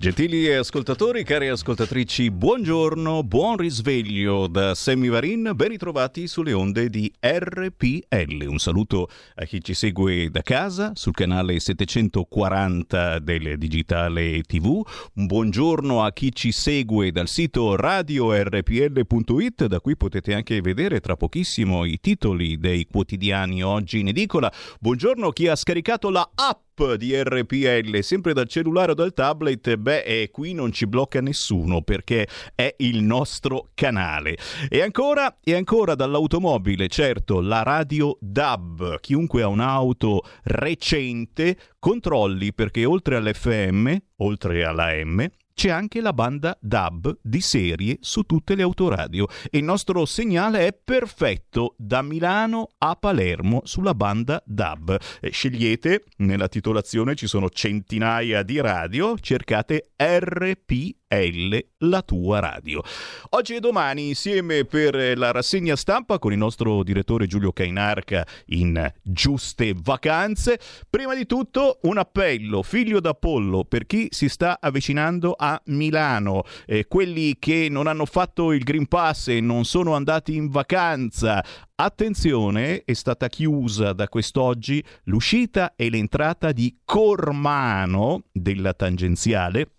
Gentili ascoltatori, cari ascoltatrici, buongiorno, buon risveglio da Semivarin, ben ritrovati sulle onde di RPL. Un saluto a chi ci segue da casa sul canale 740 del Digitale TV, un buongiorno a chi ci segue dal sito radiorpl.it, da cui potete anche vedere tra pochissimo i titoli dei quotidiani oggi in edicola. Buongiorno a chi ha scaricato la app di RPL, sempre dal cellulare o dal tablet, beh, eh, qui non ci blocca nessuno perché è il nostro canale. E ancora, e ancora dall'automobile, certo, la radio DAB. Chiunque ha un'auto recente, controlli perché oltre all'FM, oltre alla M, c'è anche la banda DAB di serie su tutte le autoradio e il nostro segnale è perfetto da Milano a Palermo sulla banda DAB. E scegliete, nella titolazione ci sono centinaia di radio, cercate RP L, la tua radio. Oggi e domani insieme per la rassegna stampa con il nostro direttore Giulio Cainarca in giuste vacanze. Prima di tutto un appello, figlio d'Apollo, per chi si sta avvicinando a Milano, eh, quelli che non hanno fatto il Green Pass e non sono andati in vacanza. Attenzione, è stata chiusa da quest'oggi l'uscita e l'entrata di Cormano della tangenziale.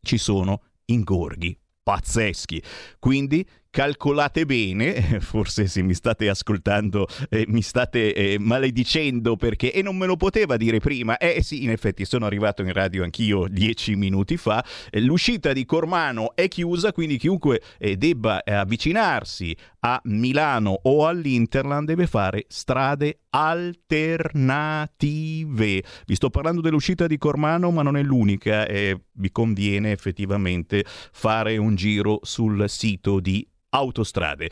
Ci sono ingorghi pazzeschi. Quindi calcolate bene, forse se mi state ascoltando eh, mi state eh, maledicendo perché e non me lo poteva dire prima. Eh sì, in effetti sono arrivato in radio anch'io dieci minuti fa. Eh, l'uscita di Cormano è chiusa, quindi chiunque eh, debba eh, avvicinarsi a Milano o all'Interland deve fare strade alternative. Vi sto parlando dell'uscita di Cormano, ma non è l'unica e vi conviene effettivamente fare un giro sul sito di autostrade.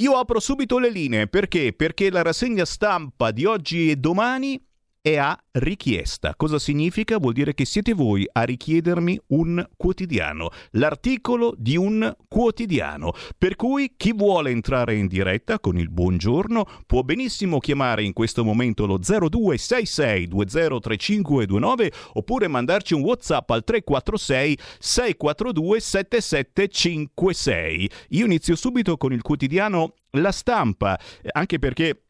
Io apro subito le linee perché? Perché la rassegna stampa di oggi e domani è a richiesta. Cosa significa? Vuol dire che siete voi a richiedermi un quotidiano, l'articolo di un quotidiano. Per cui chi vuole entrare in diretta con il buongiorno può benissimo chiamare in questo momento lo 0266203529 oppure mandarci un WhatsApp al 346 642 7756. Io inizio subito con il quotidiano La Stampa, anche perché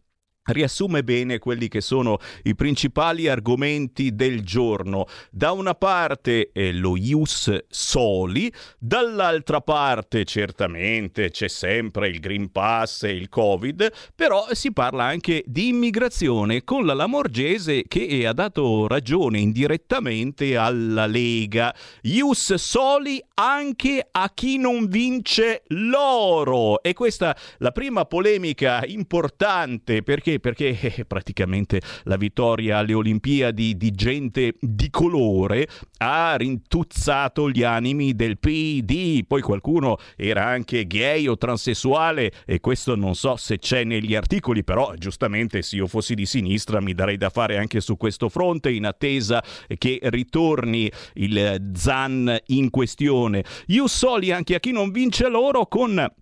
riassume bene quelli che sono i principali argomenti del giorno. Da una parte eh, lo ius soli, dall'altra parte certamente c'è sempre il Green Pass e il Covid, però si parla anche di immigrazione con la Lamorgese che ha dato ragione indirettamente alla Lega. Ius soli anche a chi non vince l'oro. E questa la prima polemica importante perché perché eh, praticamente la vittoria alle Olimpiadi di gente di colore ha rintuzzato gli animi del PD. Poi qualcuno era anche gay o transessuale e questo non so se c'è negli articoli, però giustamente se io fossi di sinistra mi darei da fare anche su questo fronte in attesa che ritorni il Zan in questione. Io soli anche a chi non vince l'oro con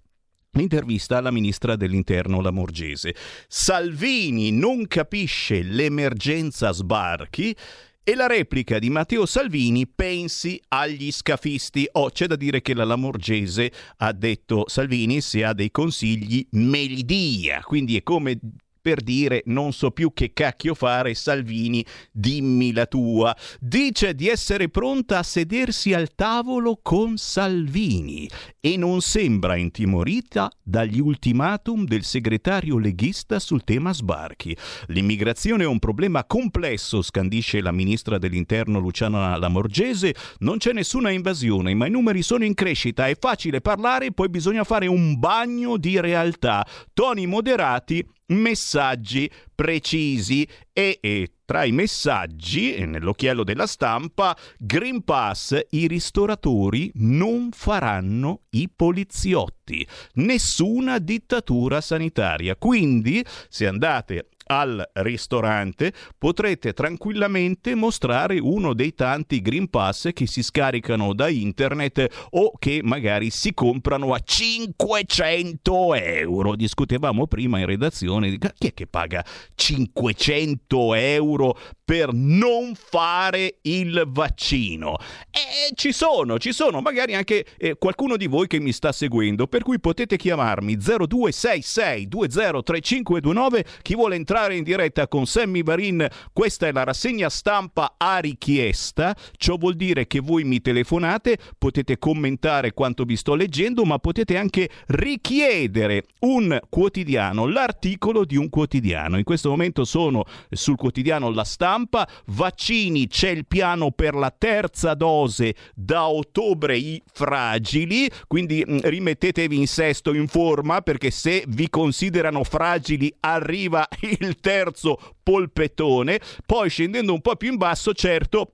L'intervista alla ministra dell'interno Lamorgese. Salvini non capisce l'emergenza sbarchi e la replica di Matteo Salvini pensi agli scafisti. Oh, c'è da dire che la Lamorgese ha detto Salvini se ha dei consigli me li dia, quindi è come per dire non so più che cacchio fare, Salvini, dimmi la tua. Dice di essere pronta a sedersi al tavolo con Salvini e non sembra intimorita dagli ultimatum del segretario leghista sul tema sbarchi. L'immigrazione è un problema complesso, scandisce la ministra dell'interno Luciana Lamorgese. Non c'è nessuna invasione, ma i numeri sono in crescita, è facile parlare, poi bisogna fare un bagno di realtà. Toni moderati messaggi precisi e, e, tra i messaggi, nell'occhiello della stampa, Green Pass, i ristoratori non faranno i poliziotti. Nessuna dittatura sanitaria. Quindi, se andate al ristorante potrete tranquillamente mostrare uno dei tanti Green Pass che si scaricano da internet o che magari si comprano a 500 euro. Discutevamo prima in redazione di chi è che paga 500 euro per non fare il vaccino. E ci sono, ci sono, magari anche eh, qualcuno di voi che mi sta seguendo, per cui potete chiamarmi 0266 203529 chi vuole entrare in diretta con Sammy Varin, questa è la rassegna stampa a richiesta, ciò vuol dire che voi mi telefonate, potete commentare quanto vi sto leggendo, ma potete anche richiedere un quotidiano, l'articolo di un quotidiano. In questo momento sono sul quotidiano La Stampa, vaccini, c'è il piano per la terza dose da ottobre i fragili, quindi mm, rimettetevi in sesto in forma perché se vi considerano fragili arriva il terzo polpettone, poi scendendo un po' più in basso, certo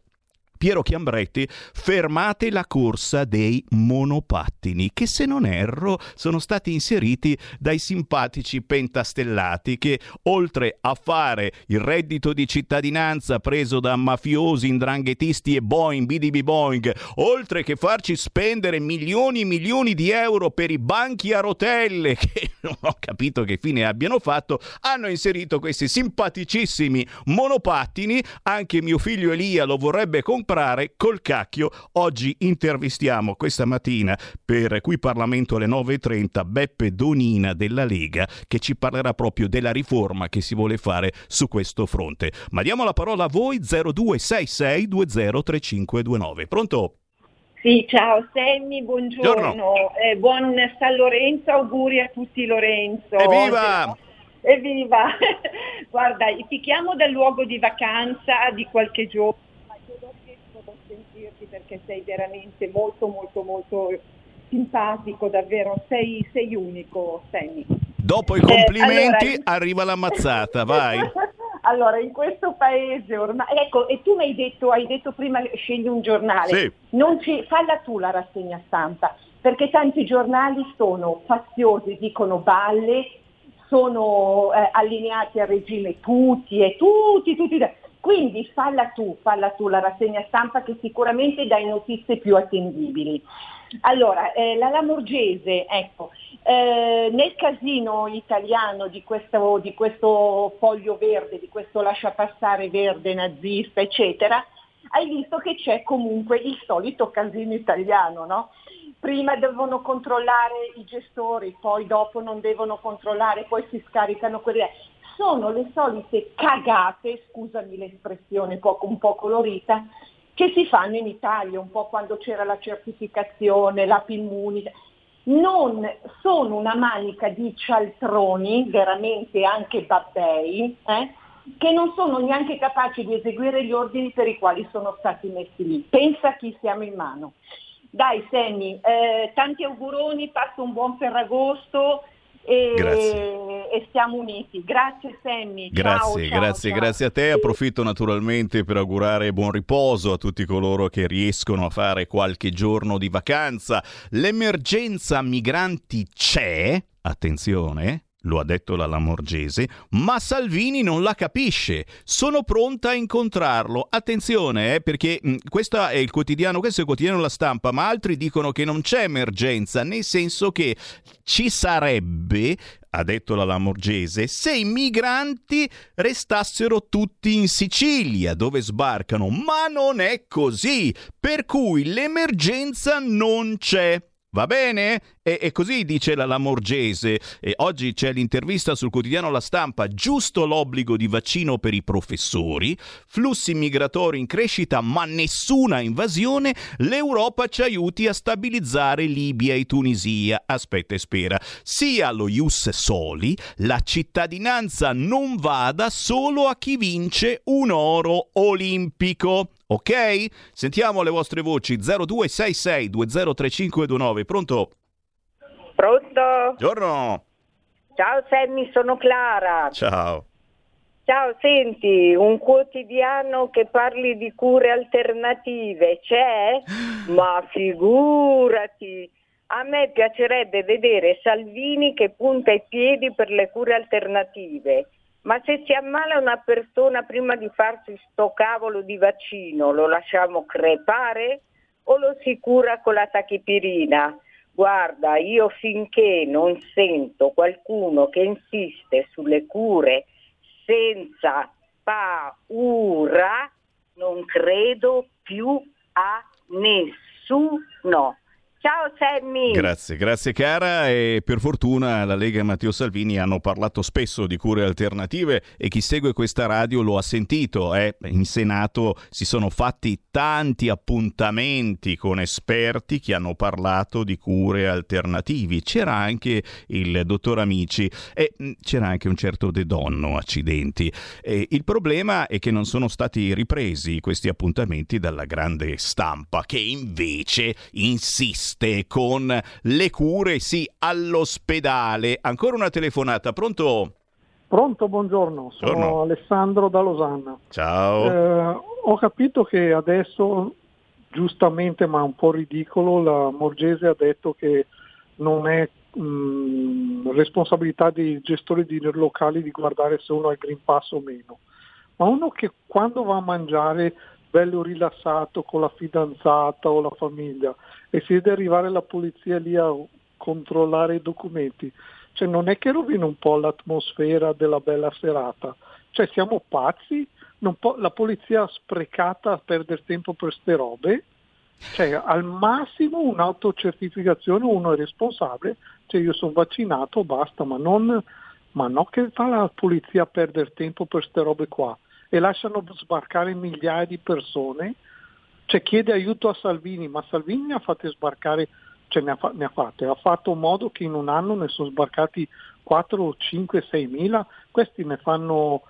Piero Chiambretti, fermate la corsa dei monopattini, che se non erro sono stati inseriti dai simpatici pentastellati che, oltre a fare il reddito di cittadinanza preso da mafiosi, indranghetisti e boing, bidibi boing, oltre che farci spendere milioni e milioni di euro per i banchi a rotelle, che non ho capito che fine abbiano fatto, hanno inserito questi simpaticissimi monopattini. Anche mio figlio Elia lo vorrebbe comprare comprare col cacchio. Oggi intervistiamo questa mattina per qui Parlamento alle 9.30 Beppe Donina della Lega che ci parlerà proprio della riforma che si vuole fare su questo fronte. Ma diamo la parola a voi 0266203529. Pronto? Sì, ciao Sammy, buongiorno. Eh, buon San Lorenzo, auguri a tutti Lorenzo. Evviva! Evviva! Guarda, ti chiamo dal luogo di vacanza di qualche giorno sentirti perché sei veramente molto molto molto simpatico, davvero, sei, sei unico, Sammy. Dopo i complimenti eh, allora... arriva la mazzata, vai. allora, in questo paese ormai, ecco, e tu mi hai detto, hai detto prima scegli un giornale, sì. non ci, falla tu la rassegna stampa, perché tanti giornali sono faziosi, dicono balle, sono eh, allineati al regime tutti e tutti, tutti, quindi falla tu, falla tu la rassegna stampa che sicuramente dai notizie più attendibili. Allora, eh, la Lamorgese, ecco, eh, nel casino italiano di questo, di questo foglio verde, di questo lasciapassare verde nazista, eccetera, hai visto che c'è comunque il solito casino italiano, no? Prima devono controllare i gestori, poi dopo non devono controllare, poi si scaricano quelle sono le solite cagate, scusami l'espressione poco, un po' colorita, che si fanno in Italia, un po' quando c'era la certificazione, l'app immunità. Non sono una manica di cialtroni, veramente anche babbei, eh, che non sono neanche capaci di eseguire gli ordini per i quali sono stati messi lì. Pensa a chi siamo in mano. Dai Sammy, eh, tanti auguroni, passa un buon Ferragosto e, e, stiamo uniti. Grazie Sammy. Grazie, ciao, grazie, ciao. grazie a te. Approfitto naturalmente per augurare buon riposo a tutti coloro che riescono a fare qualche giorno di vacanza. L'emergenza migranti c'è, attenzione, lo ha detto la Lamorgese, ma Salvini non la capisce. Sono pronta a incontrarlo. Attenzione, eh, perché mh, questo è il quotidiano, questo è il quotidiano La Stampa, ma altri dicono che non c'è emergenza, nel senso che ci sarebbe ha detto la Lamorgese, se i migranti restassero tutti in Sicilia, dove sbarcano, ma non è così, per cui l'emergenza non c'è. Va bene? E, e, così dice la Lamorgese. E oggi c'è l'intervista sul quotidiano La Stampa. Giusto l'obbligo di vaccino per i professori. Flussi migratori in crescita, ma nessuna invasione. L'Europa ci aiuti a stabilizzare Libia e Tunisia. Aspetta e spera. Sia lo Ius Soli, la cittadinanza non vada solo a chi vince un oro olimpico. Ok? Sentiamo le vostre voci 0266 203529. Pronto? Pronto? Buongiorno. Ciao Sammy, sono Clara. Ciao. Ciao, senti, un quotidiano che parli di cure alternative c'è? Ma figurati! A me piacerebbe vedere Salvini che punta i piedi per le cure alternative Ma se si ammala una persona prima di farsi sto cavolo di vaccino, lo lasciamo crepare o lo si cura con la tachipirina? Guarda, io finché non sento qualcuno che insiste sulle cure senza paura, non credo più a nessuno. Ciao Sammy. Grazie, grazie cara e per fortuna la Lega e Matteo Salvini hanno parlato spesso di cure alternative e chi segue questa radio lo ha sentito. Eh? In Senato si sono fatti tanti appuntamenti con esperti che hanno parlato di cure alternativi. C'era anche il dottor Amici e mm, c'era anche un certo De Donno, accidenti. E il problema è che non sono stati ripresi questi appuntamenti dalla grande stampa che invece insiste esiste con le cure, sì, all'ospedale. Ancora una telefonata, pronto? Pronto, buongiorno, sono buongiorno. Alessandro da Losanna. Ciao. Eh, ho capito che adesso, giustamente ma un po' ridicolo, la Morgese ha detto che non è mh, mm, responsabilità dei gestori di locali di guardare se uno ha il Green Pass o meno. Ma uno che quando va a mangiare bello rilassato con la fidanzata o la famiglia e si deve arrivare la polizia lì a controllare i documenti. Cioè non è che rovina un po' l'atmosfera della bella serata. Cioè siamo pazzi? Po- la polizia ha sprecata a perdere tempo per ste robe? Cioè al massimo un'autocertificazione, uno è responsabile, cioè io sono vaccinato, basta, ma non, ma no che fa la polizia a perdere tempo per queste robe qua e lasciano sbarcare migliaia di persone cioè chiede aiuto a Salvini, ma Salvini ne ha fatte sbarcare, cioè ne ha, ne ha fatte, ha fatto in modo che in un anno ne sono sbarcati 4, 5, 6 mila, questi ne fanno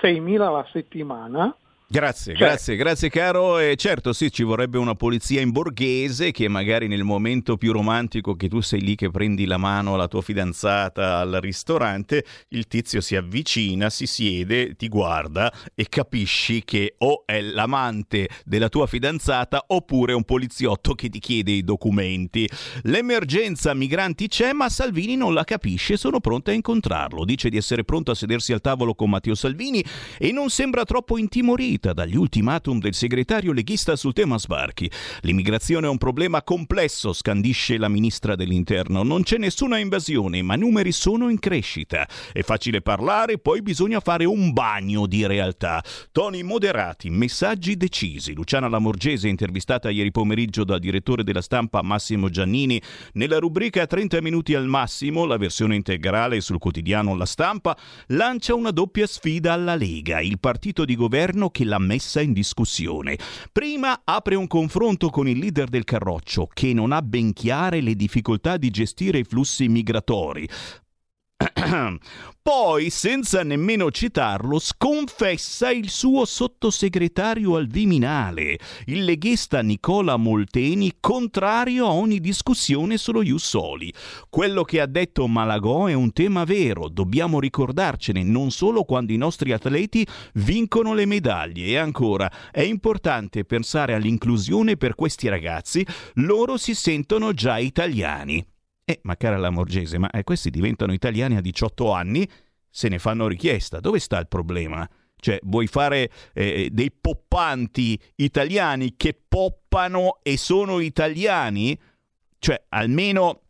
6 mila alla settimana Grazie, cioè. grazie, grazie caro. E certo, sì, ci vorrebbe una polizia in borghese che magari nel momento più romantico che tu sei lì che prendi la mano alla tua fidanzata al ristorante, il tizio si avvicina, si siede, ti guarda e capisci che o è l'amante della tua fidanzata oppure un poliziotto che ti chiede i documenti. L'emergenza migranti c'è, ma Salvini non la capisce, sono pronta a incontrarlo. Dice di essere pronto a sedersi al tavolo con Matteo Salvini e non sembra troppo intimorito colpita dagli ultimatum del segretario leghista sul tema sbarchi. L'immigrazione è un problema complesso, scandisce la ministra dell'Interno. Non c'è nessuna invasione, ma i numeri sono in crescita. È facile parlare, poi bisogna fare un bagno di realtà. Toni moderati, messaggi decisi. Luciana Lamorgese, intervistata ieri pomeriggio dal direttore della stampa Massimo Giannini, nella rubrica 30 minuti al massimo, la versione integrale sul quotidiano La Stampa, lancia una doppia sfida alla Lega, il partito di governo che l'ha messa in discussione. Prima apre un confronto con il leader del Carroccio, che non ha ben chiare le difficoltà di gestire i flussi migratori. Poi, senza nemmeno citarlo, sconfessa il suo sottosegretario al Viminale, il leghista Nicola Molteni, contrario a ogni discussione sullo Ius Soli. Quello che ha detto Malagò è un tema vero, dobbiamo ricordarcene non solo quando i nostri atleti vincono le medaglie. E ancora, è importante pensare all'inclusione per questi ragazzi, loro si sentono già italiani. Eh, ma cara la Morgese, ma eh, questi diventano italiani a 18 anni, se ne fanno richiesta. Dove sta il problema? Cioè, vuoi fare eh, dei poppanti italiani che poppano e sono italiani? Cioè, almeno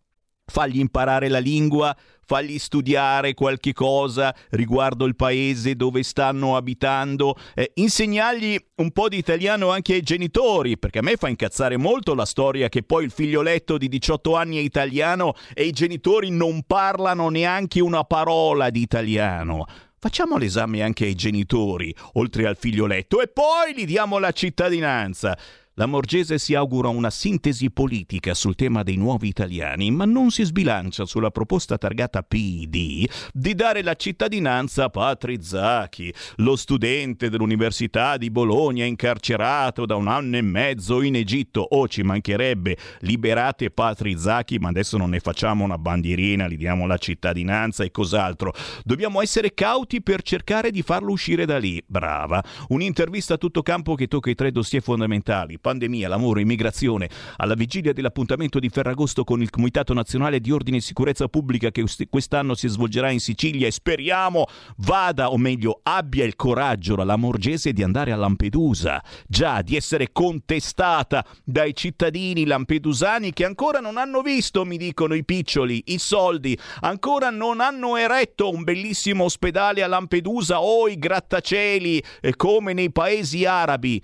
fagli imparare la lingua, fagli studiare qualche cosa riguardo il paese dove stanno abitando, eh, insegnargli un po' di italiano anche ai genitori, perché a me fa incazzare molto la storia che poi il figlioletto di 18 anni è italiano e i genitori non parlano neanche una parola di italiano. Facciamo l'esame anche ai genitori, oltre al figlioletto, e poi gli diamo la cittadinanza. La Morgese si augura una sintesi politica sul tema dei nuovi italiani, ma non si sbilancia sulla proposta targata PD di dare la cittadinanza a Patri Zacchi, lo studente dell'Università di Bologna incarcerato da un anno e mezzo in Egitto. Oh, ci mancherebbe, liberate Patri Zacchi, ma adesso non ne facciamo una bandierina, gli diamo la cittadinanza e cos'altro. Dobbiamo essere cauti per cercare di farlo uscire da lì. Brava. Un'intervista a tutto campo che tocca i tre dossier fondamentali pandemia, lavoro, immigrazione, alla vigilia dell'appuntamento di Ferragosto con il Comitato Nazionale di Ordine e Sicurezza Pubblica che quest'anno si svolgerà in Sicilia e speriamo vada, o meglio, abbia il coraggio la Lamorgese di andare a Lampedusa, già di essere contestata dai cittadini lampedusani che ancora non hanno visto, mi dicono i piccioli, i soldi, ancora non hanno eretto un bellissimo ospedale a Lampedusa o i grattacieli eh, come nei paesi arabi.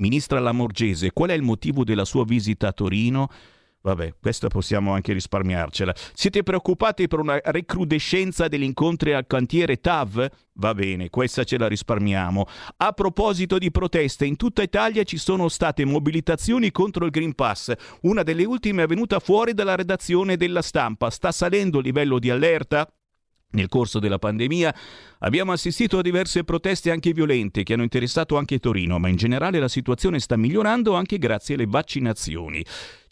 Ministra Lamorgese, qual è il motivo della sua visita a Torino? Vabbè, questa possiamo anche risparmiarcela. Siete preoccupati per una recrudescenza degli incontri al cantiere TAV? Va bene, questa ce la risparmiamo. A proposito di proteste, in tutta Italia ci sono state mobilitazioni contro il Green Pass. Una delle ultime è venuta fuori dalla redazione della stampa. Sta salendo il livello di allerta? Nel corso della pandemia abbiamo assistito a diverse proteste anche violente che hanno interessato anche Torino, ma in generale la situazione sta migliorando anche grazie alle vaccinazioni.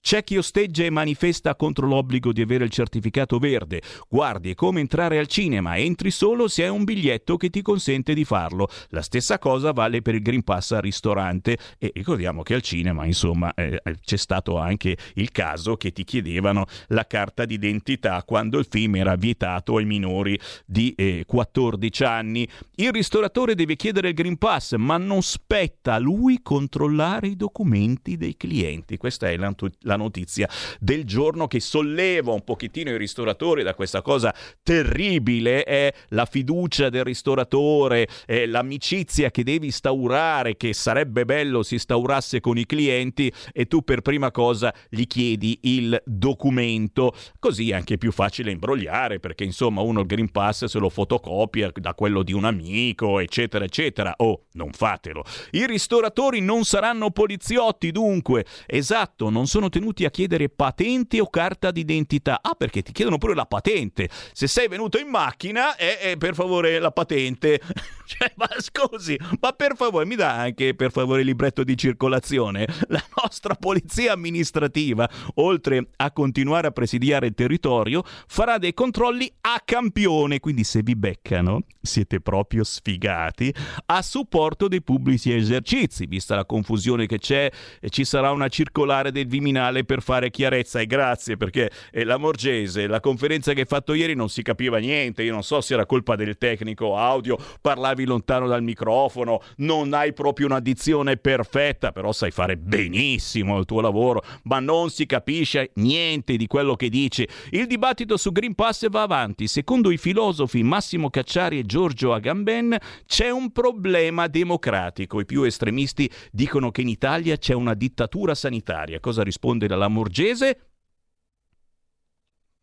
C'è chi osteggia e manifesta contro l'obbligo di avere il certificato verde. Guardi, è come entrare al cinema, entri solo se hai un biglietto che ti consente di farlo. La stessa cosa vale per il Green Pass al ristorante e ricordiamo che al cinema, insomma, eh, c'è stato anche il caso che ti chiedevano la carta d'identità quando il film era vietato ai minori di eh, 14 anni. Il ristoratore deve chiedere il Green Pass, ma non spetta a lui controllare i documenti dei clienti. Questa è la, la notizia del giorno che solleva un pochettino i ristoratori da questa cosa terribile è la fiducia del ristoratore, è l'amicizia che devi instaurare, che sarebbe bello si instaurasse con i clienti e tu per prima cosa gli chiedi il documento, così è anche più facile imbrogliare perché insomma uno il Green Pass se lo fotocopia da quello di un amico, eccetera, eccetera. Oh, non fatelo. I ristoratori non saranno poliziotti, dunque. Esatto, non sono tenuti venuti a chiedere patente o carta d'identità. Ah, perché ti chiedono pure la patente. Se sei venuto in macchina, eh, eh, per favore la patente. cioè, ma scusi, ma per favore, mi dà anche per favore il libretto di circolazione? La nostra polizia amministrativa, oltre a continuare a presidiare il territorio, farà dei controlli a campione. Quindi se vi beccano, siete proprio sfigati, a supporto dei pubblici esercizi. Vista la confusione che c'è, ci sarà una circolare del Viminale canale per fare chiarezza e grazie perché eh, la Morgese, la conferenza che hai fatto ieri non si capiva niente, io non so se era colpa del tecnico audio, parlavi lontano dal microfono, non hai proprio una dizione perfetta, però sai fare benissimo il tuo lavoro, ma non si capisce niente di quello che dici. Il dibattito su Green Pass va avanti, secondo i filosofi Massimo Cacciari e Giorgio Agamben c'è un problema democratico, i più estremisti dicono che in Italia c'è una dittatura sanitaria. Cosa risponde della Lamorgese.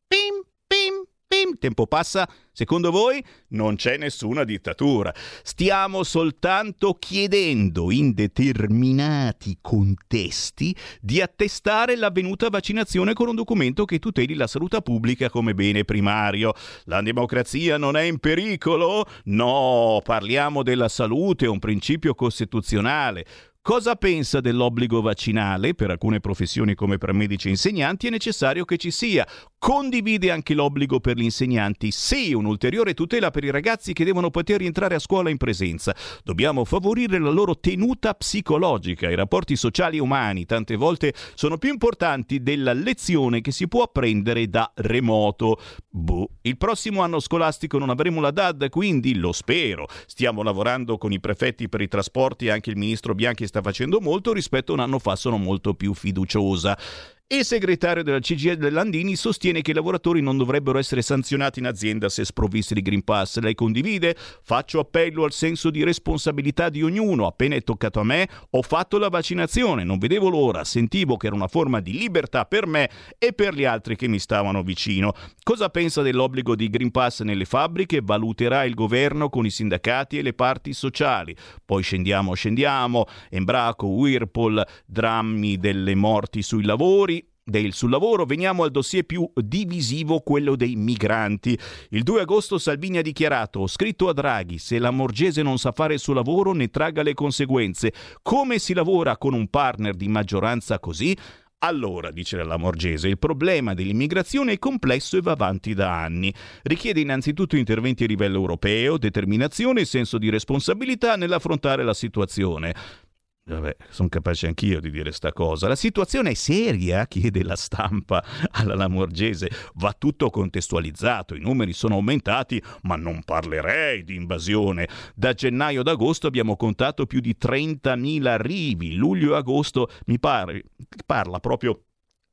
Pim, pim, pim. Tempo passa. Secondo voi non c'è nessuna dittatura. Stiamo soltanto chiedendo in determinati contesti di attestare l'avvenuta vaccinazione con un documento che tuteli la salute pubblica come bene primario. La democrazia non è in pericolo? No, parliamo della salute, un principio costituzionale. Cosa pensa dell'obbligo vaccinale? Per alcune professioni come per medici e insegnanti è necessario che ci sia. Condivide anche l'obbligo per gli insegnanti? Sì, un'ulteriore tutela per i ragazzi che devono poter rientrare a scuola in presenza. Dobbiamo favorire la loro tenuta psicologica. I rapporti sociali e umani tante volte sono più importanti della lezione che si può apprendere da remoto. Boh. Il prossimo anno scolastico non avremo la DAD, quindi lo spero. Stiamo lavorando con i prefetti per i trasporti e anche il ministro Bianchi sta facendo molto, rispetto a un anno fa sono molto più fiduciosa. Il segretario della CGL Landini sostiene che i lavoratori non dovrebbero essere sanzionati in azienda se sprovvisti di Green Pass. Lei condivide? Faccio appello al senso di responsabilità di ognuno. Appena è toccato a me, ho fatto la vaccinazione. Non vedevo l'ora, sentivo che era una forma di libertà per me e per gli altri che mi stavano vicino. Cosa pensa dell'obbligo di Green Pass nelle fabbriche? Valuterà il governo con i sindacati e le parti sociali. Poi scendiamo, scendiamo. Embraco, Whirlpool, drammi delle morti sui lavori del sul lavoro, veniamo al dossier più divisivo, quello dei migranti. Il 2 agosto Salvini ha dichiarato, ho scritto a Draghi, se la Morgese non sa fare il suo lavoro ne traga le conseguenze. Come si lavora con un partner di maggioranza così? Allora, dice la Lamorgese, il problema dell'immigrazione è complesso e va avanti da anni. Richiede innanzitutto interventi a livello europeo, determinazione e senso di responsabilità nell'affrontare la situazione. Vabbè, sono capace anch'io di dire sta cosa. La situazione è seria, chiede la stampa alla Lamorgese. Va tutto contestualizzato, i numeri sono aumentati, ma non parlerei di invasione. Da gennaio ad agosto abbiamo contato più di 30.000 arrivi. Luglio e agosto mi pare parla proprio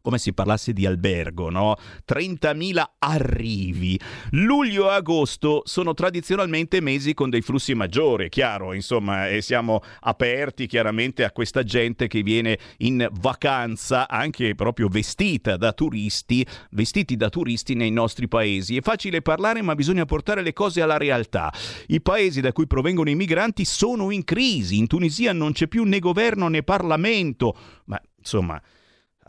come se parlasse di albergo, no? 30.000 arrivi. Luglio e agosto sono tradizionalmente mesi con dei flussi maggiori, chiaro, insomma, e siamo aperti chiaramente a questa gente che viene in vacanza, anche proprio vestita da turisti, vestiti da turisti nei nostri paesi. È facile parlare, ma bisogna portare le cose alla realtà. I paesi da cui provengono i migranti sono in crisi. In Tunisia non c'è più né governo né Parlamento, ma insomma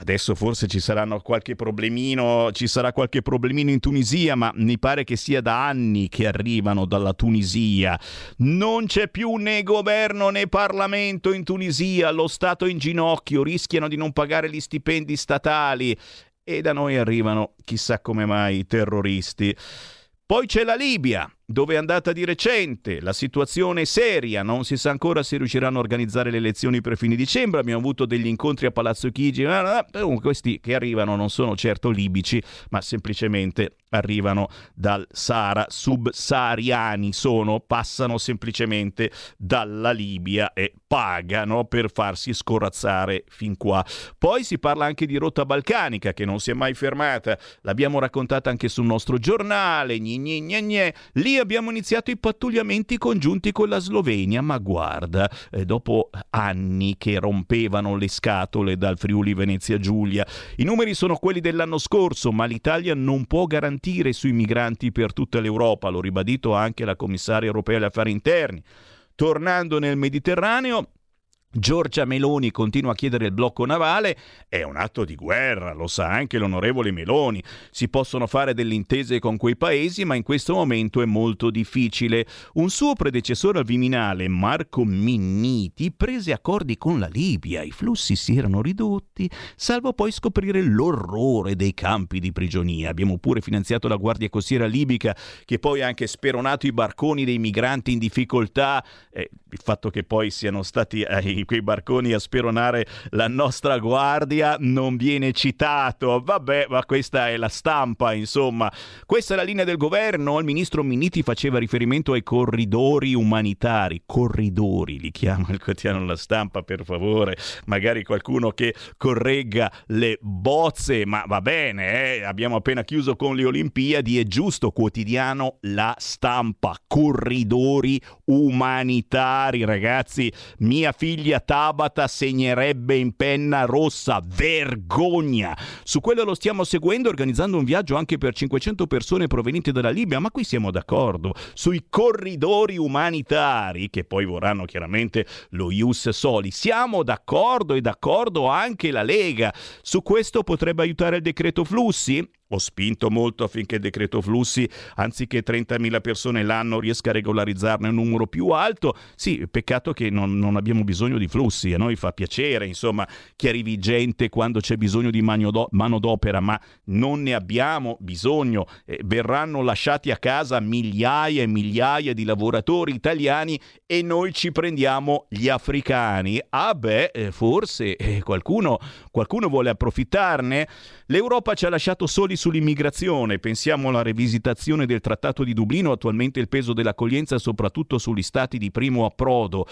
Adesso forse ci saranno qualche problemino, ci sarà qualche problemino in Tunisia, ma mi pare che sia da anni che arrivano dalla Tunisia. Non c'è più né governo né Parlamento in Tunisia, lo Stato in ginocchio, rischiano di non pagare gli stipendi statali e da noi arrivano chissà come mai i terroristi. Poi c'è la Libia, dove è andata di recente, la situazione è seria, non si sa ancora se riusciranno a organizzare le elezioni per fine dicembre, abbiamo avuto degli incontri a Palazzo Chigi, questi che arrivano non sono certo libici, ma semplicemente arrivano dal Sahara, subsahariani sono, passano semplicemente dalla Libia e pagano per farsi scorazzare fin qua. Poi si parla anche di rotta balcanica che non si è mai fermata, l'abbiamo raccontata anche sul nostro giornale, gne gne gne. lì abbiamo iniziato i pattugliamenti congiunti con la Slovenia, ma guarda, eh, dopo anni che rompevano le scatole dal Friuli Venezia Giulia, i numeri sono quelli dell'anno scorso, ma l'Italia non può garantire sui migranti per tutta l'Europa, l'ho ribadito anche la commissaria europea agli affari interni. Tornando nel Mediterraneo, Giorgia Meloni continua a chiedere il blocco navale, è un atto di guerra, lo sa anche l'onorevole Meloni. Si possono fare delle intese con quei paesi, ma in questo momento è molto difficile. Un suo predecessore al Viminale, Marco Minniti, prese accordi con la Libia, i flussi si erano ridotti, salvo poi scoprire l'orrore dei campi di prigionia. Abbiamo pure finanziato la Guardia Costiera libica, che poi ha anche speronato i barconi dei migranti in difficoltà. Eh, il fatto che poi siano stati quei barconi a speronare la nostra guardia non viene citato. Vabbè, ma questa è la stampa, insomma. Questa è la linea del governo. Il ministro Minniti faceva riferimento ai corridori umanitari. Corridori, li chiama il quotidiano La Stampa, per favore. Magari qualcuno che corregga le bozze, ma va bene, eh? abbiamo appena chiuso con le Olimpiadi, è giusto, quotidiano La Stampa. Corridori umanitari, ragazzi. Mia figlia famiglia Tabata segnerebbe in penna rossa. Vergogna! Su quello lo stiamo seguendo organizzando un viaggio anche per 500 persone provenienti dalla Libia, ma qui siamo d'accordo. Sui corridori umanitari, che poi vorranno chiaramente lo Ius Soli, siamo d'accordo e d'accordo anche la Lega. Su questo potrebbe aiutare il decreto flussi? Ho spinto molto affinché il decreto flussi, anziché 30.000 persone l'anno, riesca a regolarizzarne un numero più alto. Sì, peccato che non, non abbiamo bisogno di flussi, a noi fa piacere, insomma, che arrivi gente quando c'è bisogno di manodopera, ma non ne abbiamo bisogno. Eh, verranno lasciati a casa migliaia e migliaia di lavoratori italiani e noi ci prendiamo gli africani. Ah beh, eh, forse eh, qualcuno, qualcuno vuole approfittarne? L'Europa ci ha lasciato soli sull'immigrazione, pensiamo alla rivisitazione del Trattato di Dublino, attualmente il peso dell'accoglienza soprattutto sugli stati di primo approdo.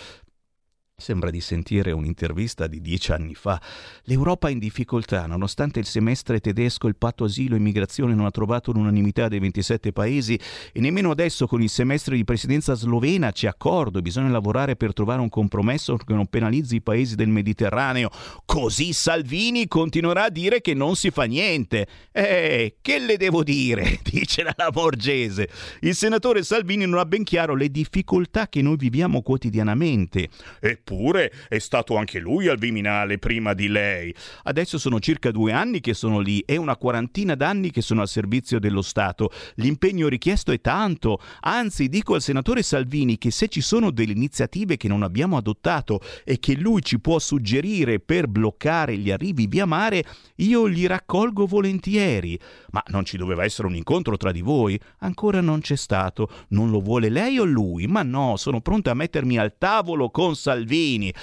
Sembra di sentire un'intervista di dieci anni fa. L'Europa è in difficoltà, nonostante il semestre tedesco il patto asilo e migrazione non ha trovato l'unanimità dei 27 paesi e nemmeno adesso con il semestre di presidenza slovena c'è accordo, bisogna lavorare per trovare un compromesso che non penalizzi i paesi del Mediterraneo. Così Salvini continuerà a dire che non si fa niente. Eh, che le devo dire? dice la Lamorgese. Il senatore Salvini non ha ben chiaro le difficoltà che noi viviamo quotidianamente. E Eppure è stato anche lui al Viminale prima di lei. Adesso sono circa due anni che sono lì e una quarantina d'anni che sono al servizio dello Stato. L'impegno richiesto è tanto. Anzi, dico al senatore Salvini che se ci sono delle iniziative che non abbiamo adottato e che lui ci può suggerire per bloccare gli arrivi via mare, io li raccolgo volentieri. Ma non ci doveva essere un incontro tra di voi? Ancora non c'è stato. Non lo vuole lei o lui? Ma no, sono pronta a mettermi al tavolo con Salvini Salvini.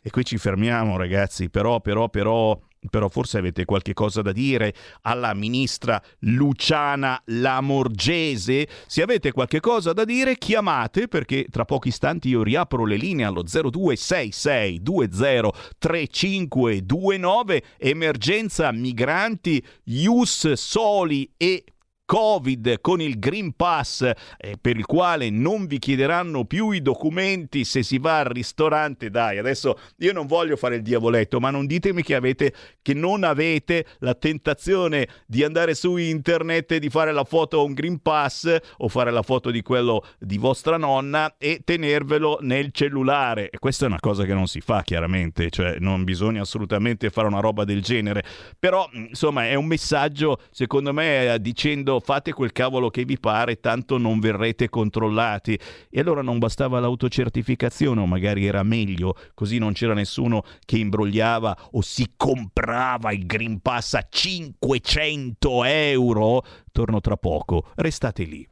E qui ci fermiamo ragazzi, però, però, però però forse avete qualche cosa da dire alla ministra Luciana Lamorgese. Se avete qualche cosa da dire, chiamate perché tra pochi istanti io riapro le linee allo 0266203529. Emergenza migranti, Ius Soli e Covid con il Green Pass eh, per il quale non vi chiederanno più i documenti se si va al ristorante. Dai, adesso io non voglio fare il diavoletto, ma non ditemi che, avete, che non avete la tentazione di andare su internet e di fare la foto a un Green Pass o fare la foto di quello di vostra nonna e tenervelo nel cellulare. E questa è una cosa che non si fa chiaramente, cioè non bisogna assolutamente fare una roba del genere. Però insomma è un messaggio secondo me dicendo fate quel cavolo che vi pare, tanto non verrete controllati. E allora non bastava l'autocertificazione, o magari era meglio, così non c'era nessuno che imbrogliava o si comprava il Green Pass a 500 euro. Torno tra poco, restate lì.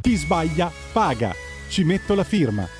Chi sbaglia paga. Ci metto la firma.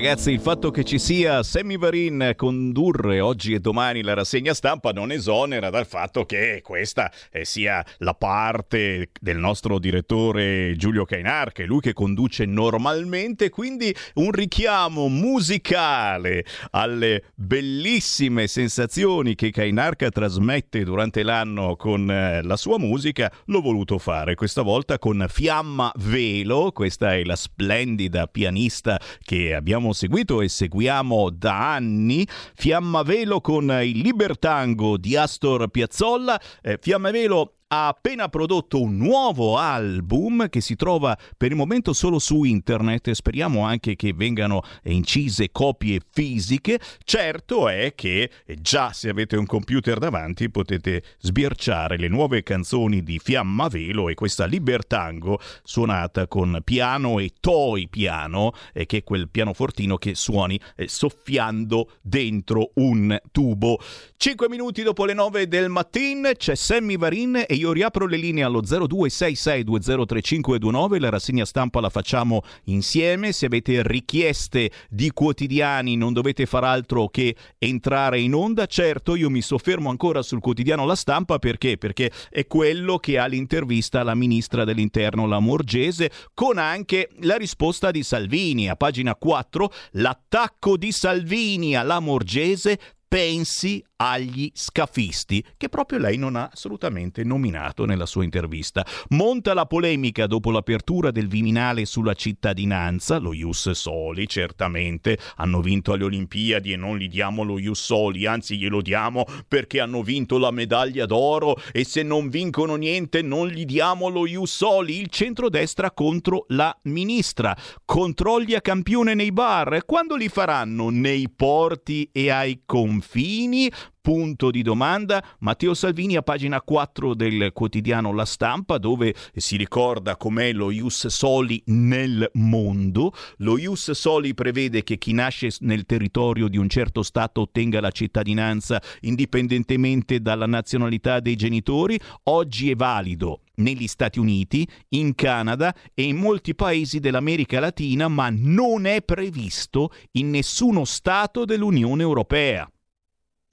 Ragazzi, il fatto che ci sia Sammy Varin a condurre oggi e domani la rassegna stampa non esonera dal fatto che questa eh, sia la parte del nostro direttore Giulio Cainar, che è lui che conduce normalmente, quindi un richiamo musicale alle bellissime sensazioni che Kainarca trasmette durante l'anno con eh, la sua musica, l'ho voluto fare questa volta con Fiamma Velo, questa è la splendida pianista che abbiamo abbiamo seguito e seguiamo da anni, Fiammavelo con il Libertango di Astor Piazzolla. Eh, Fiammavelo ha appena prodotto un nuovo album che si trova per il momento solo su internet. Speriamo anche che vengano incise copie fisiche. Certo è che già se avete un computer davanti potete sbirciare le nuove canzoni di Fiamma Velo e questa Libertango suonata con piano e toy piano, eh, che è quel pianofortino che suoni eh, soffiando dentro un tubo. Cinque minuti dopo le nove del mattino c'è Sammy Varin e io riapro le linee allo 0266203529, la rassegna stampa la facciamo insieme, se avete richieste di quotidiani non dovete far altro che entrare in onda, certo io mi soffermo ancora sul quotidiano La Stampa perché? Perché è quello che ha l'intervista alla ministra dell'interno Lamorgese con anche la risposta di Salvini. A pagina 4, l'attacco di Salvini alla Morgese pensi agli scafisti, che proprio lei non ha assolutamente nominato nella sua intervista. Monta la polemica dopo l'apertura del Viminale sulla cittadinanza, lo Ius Soli certamente, hanno vinto alle Olimpiadi e non gli diamo lo Ius Soli, anzi glielo diamo perché hanno vinto la medaglia d'oro e se non vincono niente non gli diamo lo Ius Soli, il centrodestra contro la ministra. Controlli a campione nei bar, quando li faranno? Nei porti e ai confini? Punto di domanda. Matteo Salvini a pagina 4 del quotidiano La Stampa dove si ricorda com'è lo Ius Soli nel mondo. Lo Ius Soli prevede che chi nasce nel territorio di un certo Stato ottenga la cittadinanza indipendentemente dalla nazionalità dei genitori. Oggi è valido negli Stati Uniti, in Canada e in molti paesi dell'America Latina, ma non è previsto in nessuno Stato dell'Unione Europea.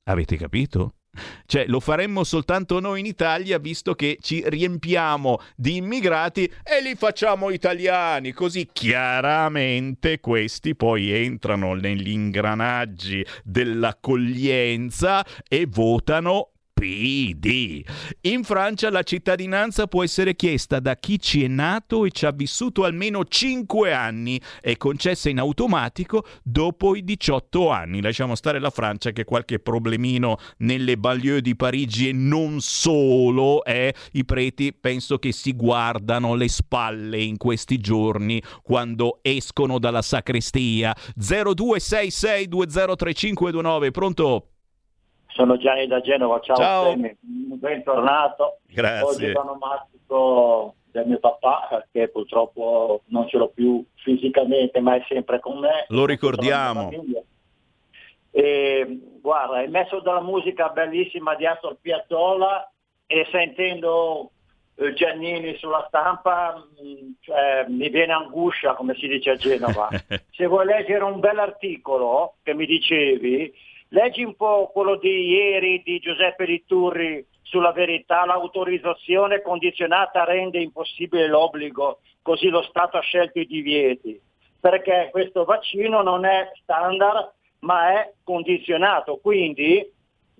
Avete capito? Cioè, lo faremmo soltanto noi in Italia, visto che ci riempiamo di immigrati e li facciamo italiani. Così chiaramente questi poi entrano negli ingranaggi dell'accoglienza e votano PD. In Francia la cittadinanza può essere chiesta da chi ci è nato e ci ha vissuto almeno 5 anni e concessa in automatico dopo i 18 anni. Lasciamo stare la Francia che qualche problemino nelle banlieue di Parigi e non solo, eh, i preti penso che si guardano le spalle in questi giorni quando escono dalla sacrestia. 0266203529, pronto? Sono Gianni da Genova, ciao, ciao. bentornato. Grazie. Oggi l'onomastico del mio papà che purtroppo non ce l'ho più fisicamente ma è sempre con me. Lo ricordiamo. E, guarda, è messo dalla musica bellissima di Astor Piazzolla e sentendo eh, Giannini sulla stampa mm, cioè, mi viene angoscia come si dice a Genova. Se vuoi leggere un bel articolo che mi dicevi, Leggi un po' quello di ieri di Giuseppe Liturri sulla verità, l'autorizzazione condizionata rende impossibile l'obbligo, così lo Stato ha scelto i divieti, perché questo vaccino non è standard ma è condizionato, quindi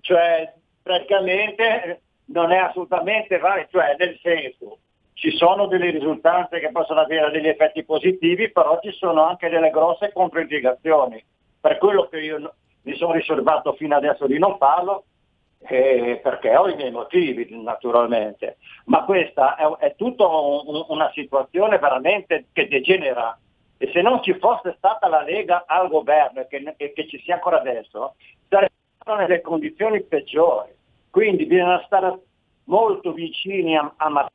cioè, praticamente non è assolutamente valido, cioè nel senso ci sono delle risultanze che possono avere degli effetti positivi, però ci sono anche delle grosse controindicazioni. Per quello che io mi sono riservato fino adesso di non farlo eh, perché ho i miei motivi naturalmente, ma questa è, è tutta un, una situazione veramente che degenera. E se non ci fosse stata la Lega al governo e che, e che ci sia ancora adesso, saremmo nelle condizioni peggiori. Quindi bisogna stare molto vicini a, a,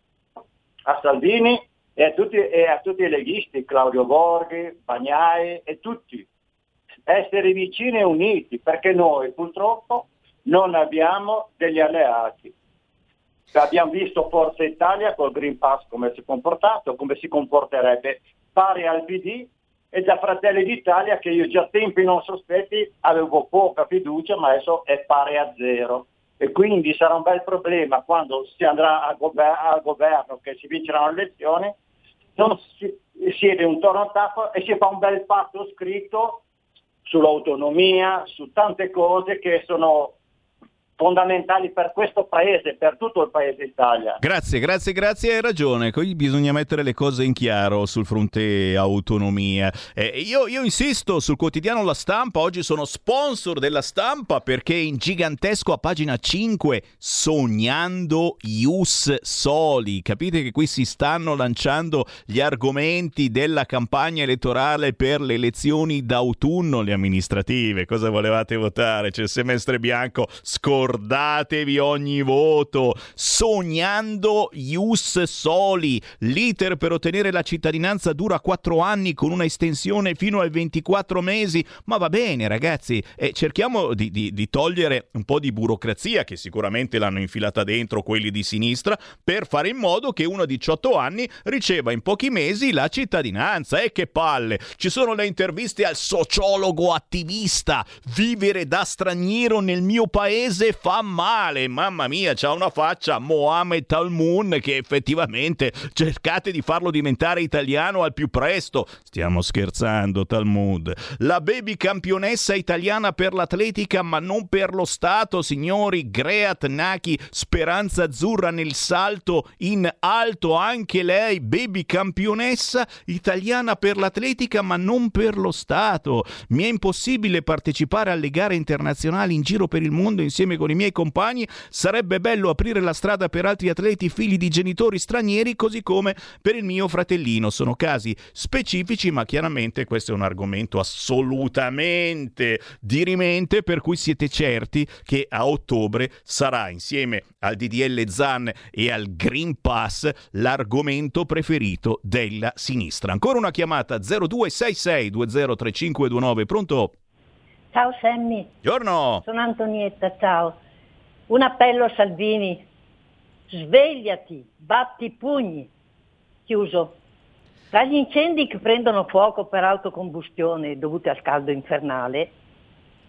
a Salvini e a, tutti, e a tutti i leghisti, Claudio Borghi, Bagnai e tutti essere vicini e uniti, perché noi purtroppo non abbiamo degli alleati. Abbiamo visto Forza Italia col Green Pass come si è comportato, come si comporterebbe pari al PD e da Fratelli d'Italia che io già tempi non sospetti avevo poca fiducia, ma adesso è pari a zero. E quindi sarà un bel problema quando si andrà al, gover- governo, che si vinceranno le elezioni, non si siede un torno a tavola e si fa un bel patto scritto sull'autonomia, su tante cose che sono fondamentali per questo paese, per tutto il paese Italia. Grazie, grazie, grazie, hai ragione. Qui bisogna mettere le cose in chiaro sul fronte autonomia. Eh, io, io, insisto sul quotidiano La Stampa, oggi sono sponsor della stampa perché in gigantesco a pagina 5 sognando Ius Soli. Capite che qui si stanno lanciando gli argomenti della campagna elettorale per le elezioni d'autunno, le amministrative. Cosa volevate votare? C'è il semestre bianco scorso scordatevi ogni voto. Sognando Ius Soli. L'iter per ottenere la cittadinanza dura 4 anni con una estensione fino ai 24 mesi. Ma va bene, ragazzi, e cerchiamo di, di, di togliere un po' di burocrazia, che sicuramente l'hanno infilata dentro quelli di sinistra, per fare in modo che uno a 18 anni riceva in pochi mesi la cittadinanza. E che palle! Ci sono le interviste al sociologo attivista. Vivere da straniero nel mio paese fa male, mamma mia, c'ha una faccia Mohamed Talmoun che effettivamente cercate di farlo diventare italiano al più presto. Stiamo scherzando, Talmud. La baby campionessa italiana per l'atletica, ma non per lo Stato, signori. Great Naki, speranza azzurra nel salto in alto, anche lei, baby campionessa italiana per l'atletica, ma non per lo Stato. Mi è impossibile partecipare alle gare internazionali in giro per il mondo insieme con con i miei compagni, sarebbe bello aprire la strada per altri atleti figli di genitori stranieri, così come per il mio fratellino. Sono casi specifici, ma chiaramente questo è un argomento assolutamente dirimente, per cui siete certi che a ottobre sarà insieme al DDL ZAN e al Green Pass l'argomento preferito della sinistra. Ancora una chiamata 0266 203529, pronto? Ciao Sammy. Giorno. Sono Antonietta, ciao. Un appello a Salvini. Svegliati, batti i pugni. Chiuso. Tra gli incendi che prendono fuoco per autocombustione dovuti al caldo infernale,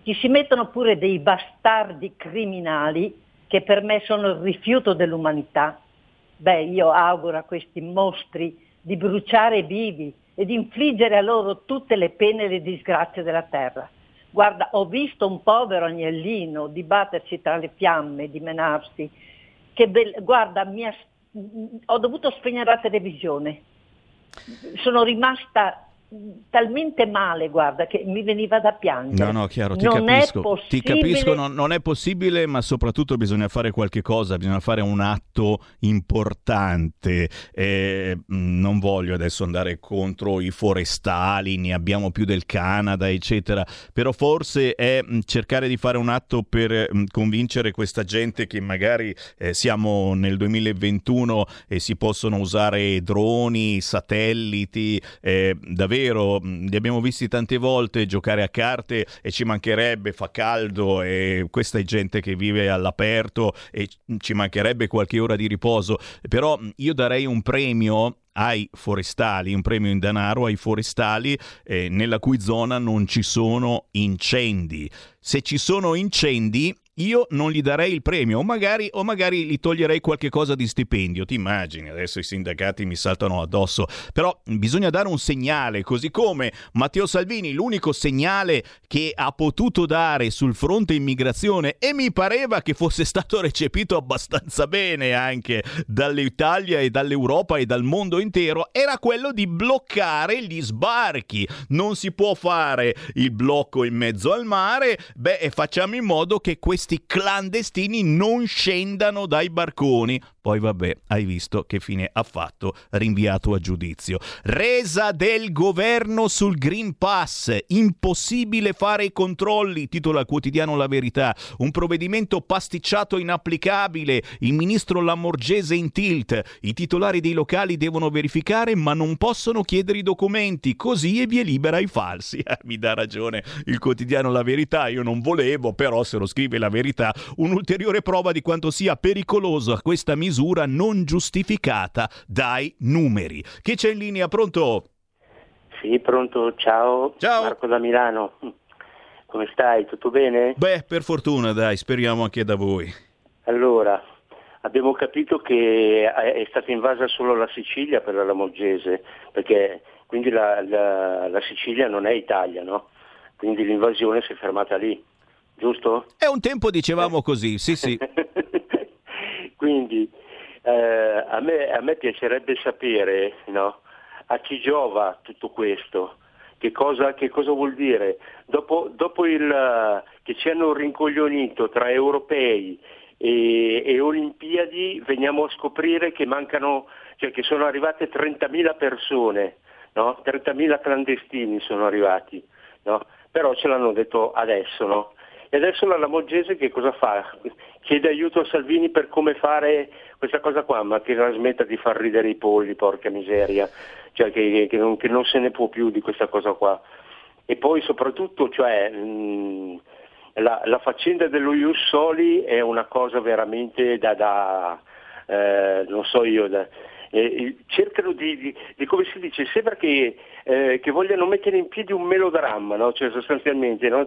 ci si mettono pure dei bastardi criminali che per me sono il rifiuto dell'umanità. Beh, io auguro a questi mostri di bruciare vivi e di infliggere a loro tutte le pene e le disgrazie della terra. Guarda, ho visto un povero agnellino dibattersi tra le fiamme, dimenarsi. Che be- guarda, ha, ho dovuto spegnere la televisione. Sono rimasta talmente male, guarda, che mi veniva da piangere. No, no, chiaro, ti non capisco. Ti capisco, non, non, è possibile, ma soprattutto bisogna fare qualche cosa, bisogna fare un atto importante. Eh, non voglio adesso andare contro i forestali, ne abbiamo più del Canada, eccetera, però forse è cercare di fare un atto per convincere questa gente che magari eh, siamo nel 2021 e si possono usare droni, satelliti, eh, davvero vero, li abbiamo visti tante volte giocare a carte e ci mancherebbe, fa caldo e questa è gente che vive all'aperto e ci mancherebbe qualche ora di riposo, però io darei un premio ai forestali, un premio in denaro ai forestali eh, nella cui zona non ci sono incendi. Se ci sono incendi, io non gli darei il premio o magari, o magari gli toglierei qualche cosa di stipendio. Ti immagini? Adesso i sindacati mi saltano addosso. Però bisogna dare un segnale, così come Matteo Salvini, l'unico segnale che ha potuto dare sul fronte immigrazione e mi pareva che fosse stato recepito abbastanza bene anche dall'Italia e dall'Europa e dal mondo intero, era quello di bloccare gli sbarchi. Non si può fare il blocco in mezzo al mare, beh, facciamo in modo che questi questi clandestini non scendano dai barconi. Poi vabbè, hai visto che fine ha fatto, rinviato a giudizio. Resa del governo sul Green Pass, impossibile fare i controlli, titola quotidiano La Verità. Un provvedimento pasticciato inapplicabile, il ministro Lamorgese in tilt. I titolari dei locali devono verificare ma non possono chiedere i documenti, così e via libera ai falsi. Mi dà ragione il quotidiano La Verità, io non volevo, però se lo scrive La verità, un'ulteriore prova di quanto sia pericolosa questa misura non giustificata dai numeri. Chi c'è in linea? Pronto? Sì, pronto, ciao. Ciao. Marco da Milano. Come stai? Tutto bene? Beh, per fortuna, dai, speriamo anche da voi. Allora, abbiamo capito che è stata invasa solo la Sicilia per la Lamorgese, perché quindi la, la, la Sicilia non è Italia, no? Quindi l'invasione si è fermata lì, giusto? È un tempo dicevamo così, sì sì. quindi eh, a, me, a, me, piacerebbe sapere no? a chi giova tutto questo, che cosa, che cosa vuol dire. Dopo, dopo il, che ci hanno rincoglionito tra europei e, e, Olimpiadi, veniamo a scoprire che mancano, cioè che sono arrivate 30.000 persone, no? 30.000 clandestini sono arrivati, no? però ce l'hanno detto adesso. No? E adesso la Lamogese che cosa fa? Chiede aiuto a Salvini per come fare questa cosa qua, ma che la smetta di far ridere i polli, porca miseria, cioè che, che, non, che non, se ne può più di questa cosa qua. E poi soprattutto, cioè, mh, la, la, faccenda dello Ius Soli è una cosa veramente da, da eh, non so io, da, eh, cercano di, di, di, come si dice, sembra che, eh, che, vogliano mettere in piedi un melodramma, no? cioè, sostanzialmente, no?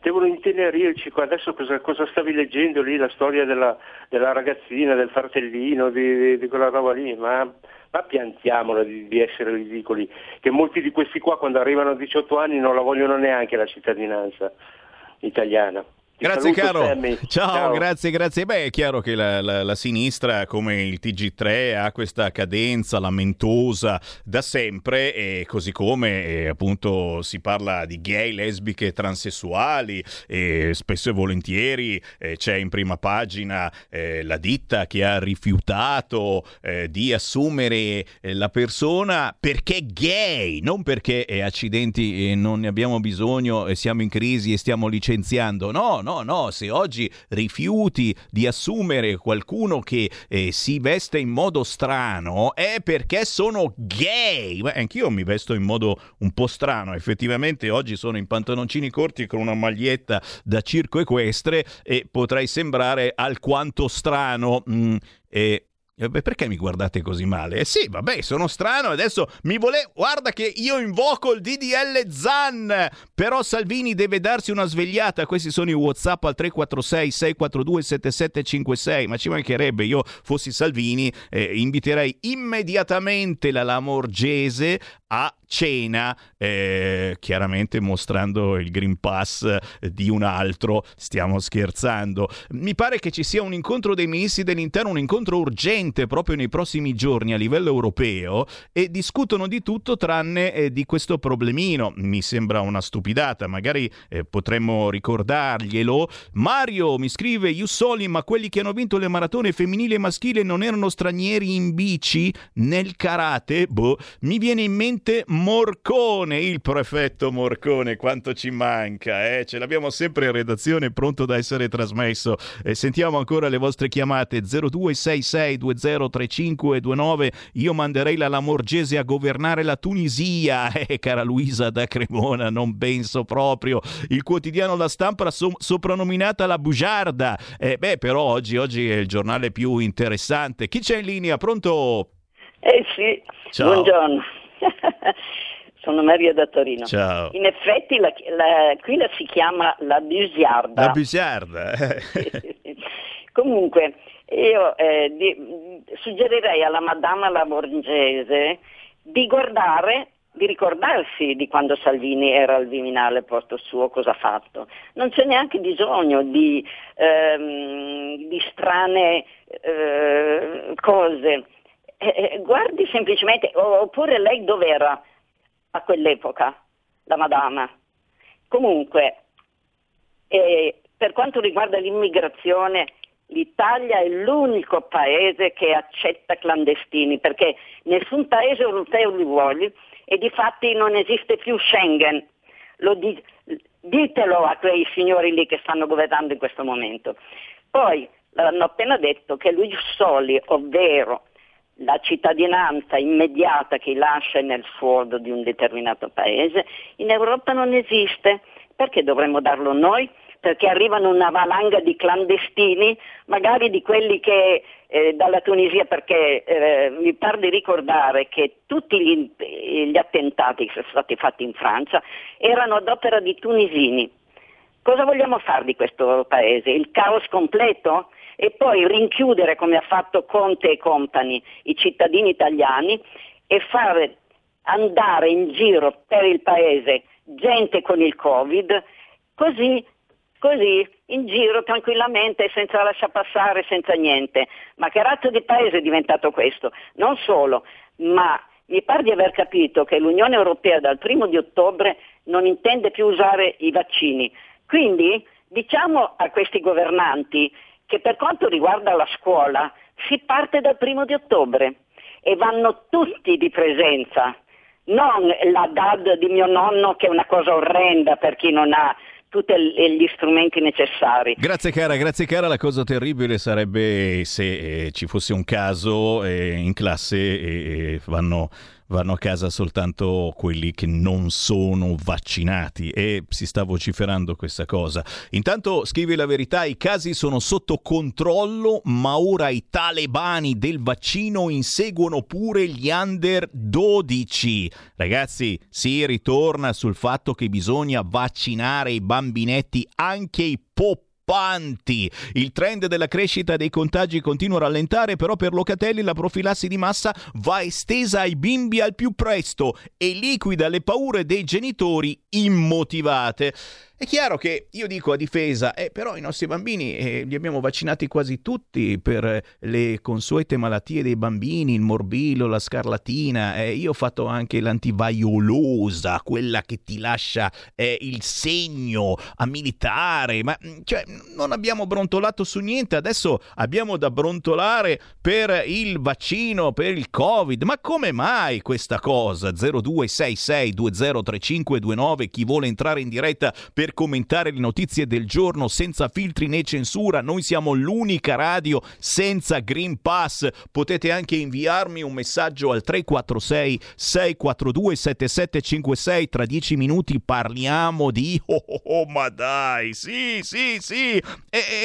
devono intenerirci, adesso cosa, cosa, stavi leggendo lì, la storia della, della ragazzina, del fratellino, di, di, quella roba lì, ma, ma piantiamola di, di, essere ridicoli, che molti di questi qua quando arrivano a 18 anni non la vogliono neanche la cittadinanza italiana. Grazie caro. Ciao, Ciao. grazie, grazie. Beh, è chiaro che la, la- la sinistra, come il TG3, ha questa cadenza lamentosa da sempre, e così come eh, appunto si parla di gay, lesbiche, transessuali, e spesso e volentieri eh, c'è in prima pagina eh, la ditta che ha rifiutato eh, di assumere eh, la persona perché gay, non perché accidenti e non ne abbiamo bisogno e siamo in crisi e stiamo licenziando. No, no, no, se oggi rifiuti di assumere qualcuno che eh, si veste in modo strano è perché sono gay. Beh, anch'io mi vesto in modo un po' strano, effettivamente oggi sono in pantaloncini corti con una maglietta da circo equestre e potrei sembrare alquanto strano. Mm, eh, beh, Perché mi guardate così male? Eh sì, vabbè, sono strano. Adesso mi vuole. Guarda che io invoco il DDL Zan. Però Salvini deve darsi una svegliata. Questi sono i WhatsApp al 346 642 7756. Ma ci mancherebbe. Io fossi Salvini, eh, inviterei immediatamente la Lamorgese a cena, eh, chiaramente mostrando il Green Pass di un altro, stiamo scherzando. Mi pare che ci sia un incontro dei ministri dell'interno, un incontro urgente proprio nei prossimi giorni a livello europeo e discutono di tutto tranne eh, di questo problemino. Mi sembra una stupidata, magari eh, potremmo ricordarglielo. Mario mi scrive, Jussoli, ma quelli che hanno vinto le maratone femminile e maschile non erano stranieri in bici nel karate? Boh, mi viene in mente Morcone, il prefetto Morcone, quanto ci manca, eh? ce l'abbiamo sempre in redazione pronto da essere trasmesso. Eh, sentiamo ancora le vostre chiamate 0266203529. Io manderei la Lamorgese a governare la Tunisia, eh, cara Luisa da Cremona, non penso proprio. Il quotidiano La Stampa so- soprannominata la bugiarda. Eh, beh, però oggi, oggi è il giornale più interessante. Chi c'è in linea? Pronto? Eh sì, Ciao. buongiorno. Sono Maria da Torino. Ciao. In effetti la- la- qui la si chiama la busiarda. La bugiarda. Comunque, io eh, di- suggerirei alla Madama Lamorgese di guardare, di ricordarsi di quando Salvini era al Viminale al posto suo, cosa ha fatto. Non c'è neanche bisogno di, ehm, di strane eh, cose. Eh, eh, guardi semplicemente, oppure lei dov'era a quell'epoca, la Madama? Comunque, e per quanto riguarda l'immigrazione, l'Italia è l'unico paese che accetta clandestini perché nessun paese europeo li vuole e di fatti non esiste più Schengen. Di- ditelo a quei signori lì che stanno governando in questo momento. Poi hanno appena detto che lui Soli, ovvero la cittadinanza immediata che lascia nel suolo di un determinato paese, in Europa non esiste. Perché dovremmo darlo noi? perché arrivano una valanga di clandestini, magari di quelli che eh, dalla Tunisia, perché eh, mi pare di ricordare che tutti gli, gli attentati che sono stati fatti in Francia erano ad opera di tunisini. Cosa vogliamo fare di questo paese? Il caos completo? E poi rinchiudere, come ha fatto Conte e compagni, i cittadini italiani e fare andare in giro per il paese gente con il Covid, così così in giro tranquillamente senza lasciar passare, senza niente. Ma che razza di paese è diventato questo? Non solo, ma mi pare di aver capito che l'Unione Europea dal primo di ottobre non intende più usare i vaccini. Quindi diciamo a questi governanti che per quanto riguarda la scuola si parte dal primo di ottobre e vanno tutti di presenza, non la DAD di mio nonno che è una cosa orrenda per chi non ha tutti gli strumenti necessari. Grazie cara, grazie cara. La cosa terribile sarebbe se eh, ci fosse un caso eh, in classe e eh, vanno vanno a casa soltanto quelli che non sono vaccinati e si sta vociferando questa cosa. Intanto scrive la verità, i casi sono sotto controllo, ma ora i talebani del vaccino inseguono pure gli under 12. Ragazzi, si ritorna sul fatto che bisogna vaccinare i bambinetti, anche i pop preoccupanti. Il trend della crescita dei contagi continua a rallentare, però per Locatelli la profilassi di massa va estesa ai bimbi al più presto e liquida le paure dei genitori immotivate. È chiaro che io dico a difesa, eh, però i nostri bambini eh, li abbiamo vaccinati quasi tutti per le consuete malattie dei bambini, il morbillo, la scarlatina. Eh, io ho fatto anche l'antivaiolosa, quella che ti lascia eh, il segno a militare. Ma mm, cioè, non abbiamo brontolato su niente, adesso abbiamo da brontolare per il vaccino, per il Covid. Ma come mai questa cosa? 0266 203529, chi vuole entrare in diretta per commentare le notizie del giorno senza filtri né censura. Noi siamo l'unica radio senza Green Pass. Potete anche inviarmi un messaggio al 346 642 7756. Tra dieci minuti parliamo di... Oh, oh, oh ma dai, sì, sì, sì. E,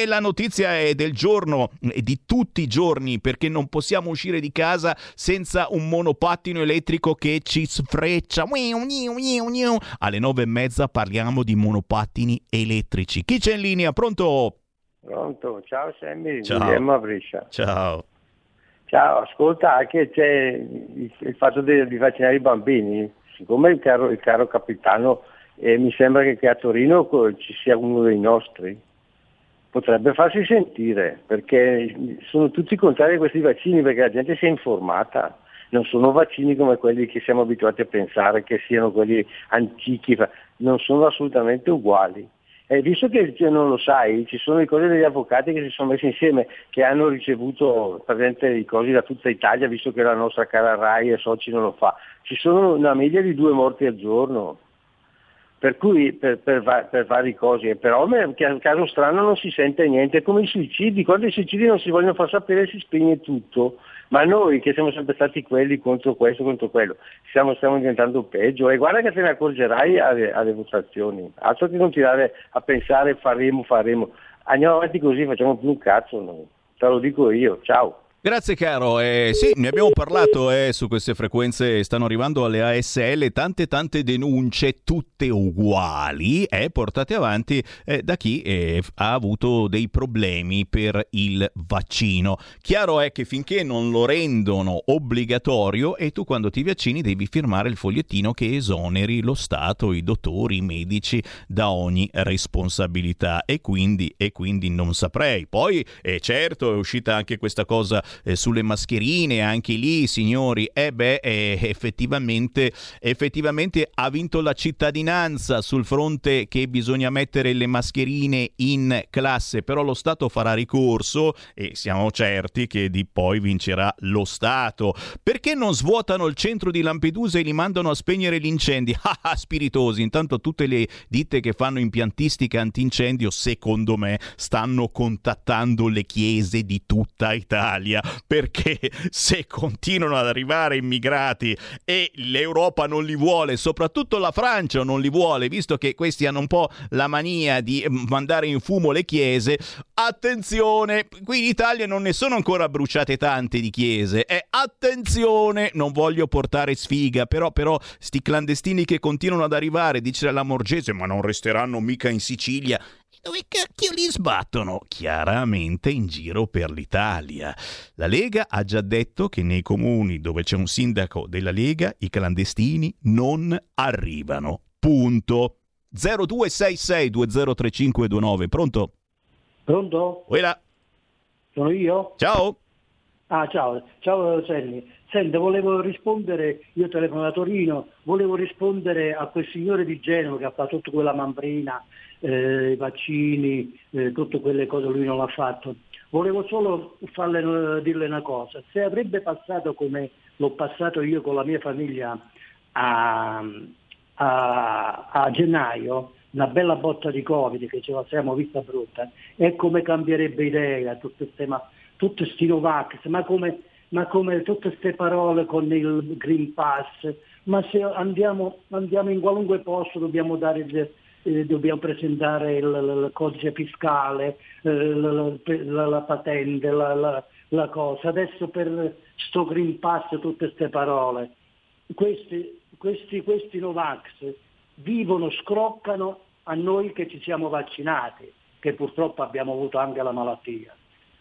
e la notizia è del giorno, di tutti i giorni, perché non possiamo uscire di casa senza un monopattino elettrico che ci sfreccia. Alle nove e mezza parliamo di monopattino monopattini elettrici. Chi c'è in linea? Pronto? Pronto, ciao Sammy, Ciao. Guglielmo Brescia. Ciao. Ciao, ascolta, anche c'è il, fatto di, di, vaccinare i bambini, siccome il caro, il caro capitano eh, mi sembra che, che a Torino ci sia uno dei nostri, potrebbe farsi sentire, perché sono tutti contrari a questi vaccini, perché la gente si è informata non sono vaccini come quelli che siamo abituati a pensare che siano quelli antichi, non sono assolutamente uguali. E visto che non lo sai, ci sono i cose degli avvocati che si sono messi insieme, che hanno ricevuto presente i cosi da tutta Italia, visto che la nostra cara RAI e Soci non lo fa. Ci sono una media di due morti al giorno, per cui per, per, per varie cose, però a caso strano non si sente niente, come i suicidi, quando i suicidi non si vogliono far sapere si spegne tutto, ma noi che siamo sempre stati quelli contro questo, contro quello, stiamo, stiamo diventando peggio. E guarda che te ne accorgerai alle, alle votazioni, altro che continuare a pensare faremo, faremo, andiamo avanti così, facciamo più un cazzo noi, te lo dico io, ciao. Grazie caro, eh, sì, ne abbiamo parlato eh, su queste frequenze, stanno arrivando alle ASL tante tante denunce, tutte uguali, eh, portate avanti eh, da chi eh, ha avuto dei problemi per il vaccino. Chiaro è che finché non lo rendono obbligatorio e tu quando ti vaccini devi firmare il fogliettino che esoneri lo Stato, i dottori, i medici da ogni responsabilità e quindi, e quindi non saprei. Poi eh, certo è uscita anche questa cosa eh, sulle mascherine, anche lì signori, eh beh, eh, effettivamente, effettivamente ha vinto la cittadinanza sul fronte che bisogna mettere le mascherine in classe, però lo Stato farà ricorso e siamo certi che di poi vincerà lo Stato. Perché non svuotano il centro di Lampedusa e li mandano a spegnere gli incendi? Ah, ah, spiritosi, intanto tutte le ditte che fanno impiantistica antincendio, secondo me, stanno contattando le chiese di tutta Italia Italia perché se continuano ad arrivare immigrati e l'Europa non li vuole, soprattutto la Francia non li vuole, visto che questi hanno un po' la mania di mandare in fumo le chiese, attenzione, qui in Italia non ne sono ancora bruciate tante di chiese, e attenzione, non voglio portare sfiga, però, però sti clandestini che continuano ad arrivare, dice la Morgese, ma non resteranno mica in Sicilia, dove cacchio li sbattono? Chiaramente in giro per l'Italia. La Lega ha già detto che nei comuni dove c'è un sindaco della Lega i clandestini non arrivano. Punto. 0266203529. Pronto? Pronto? Uela. Sono io? Ciao. Ah, ciao, ciao Selli. Senta, volevo rispondere, io telefono da Torino, volevo rispondere a quel signore di Genova che ha fatto tutta quella mambrina, eh, i vaccini, eh, tutte quelle cose lui non l'ha fatto. Volevo solo farle, dirle una cosa, se avrebbe passato come l'ho passato io con la mia famiglia a, a, a gennaio, una bella botta di Covid che ce la siamo vista brutta, e come cambierebbe idea tutte queste tutte sti Novax, ma come, ma come tutte queste parole con il Green Pass, ma se andiamo, andiamo in qualunque posto dobbiamo, dare, eh, dobbiamo presentare il, il, codice fiscale, eh, la, la, la, patente, la, la, cosa. Adesso per sto Green Pass tutte queste parole. Questi, questi, questi Novax vivono, scroccano a noi che ci siamo vaccinati, che purtroppo abbiamo avuto anche la malattia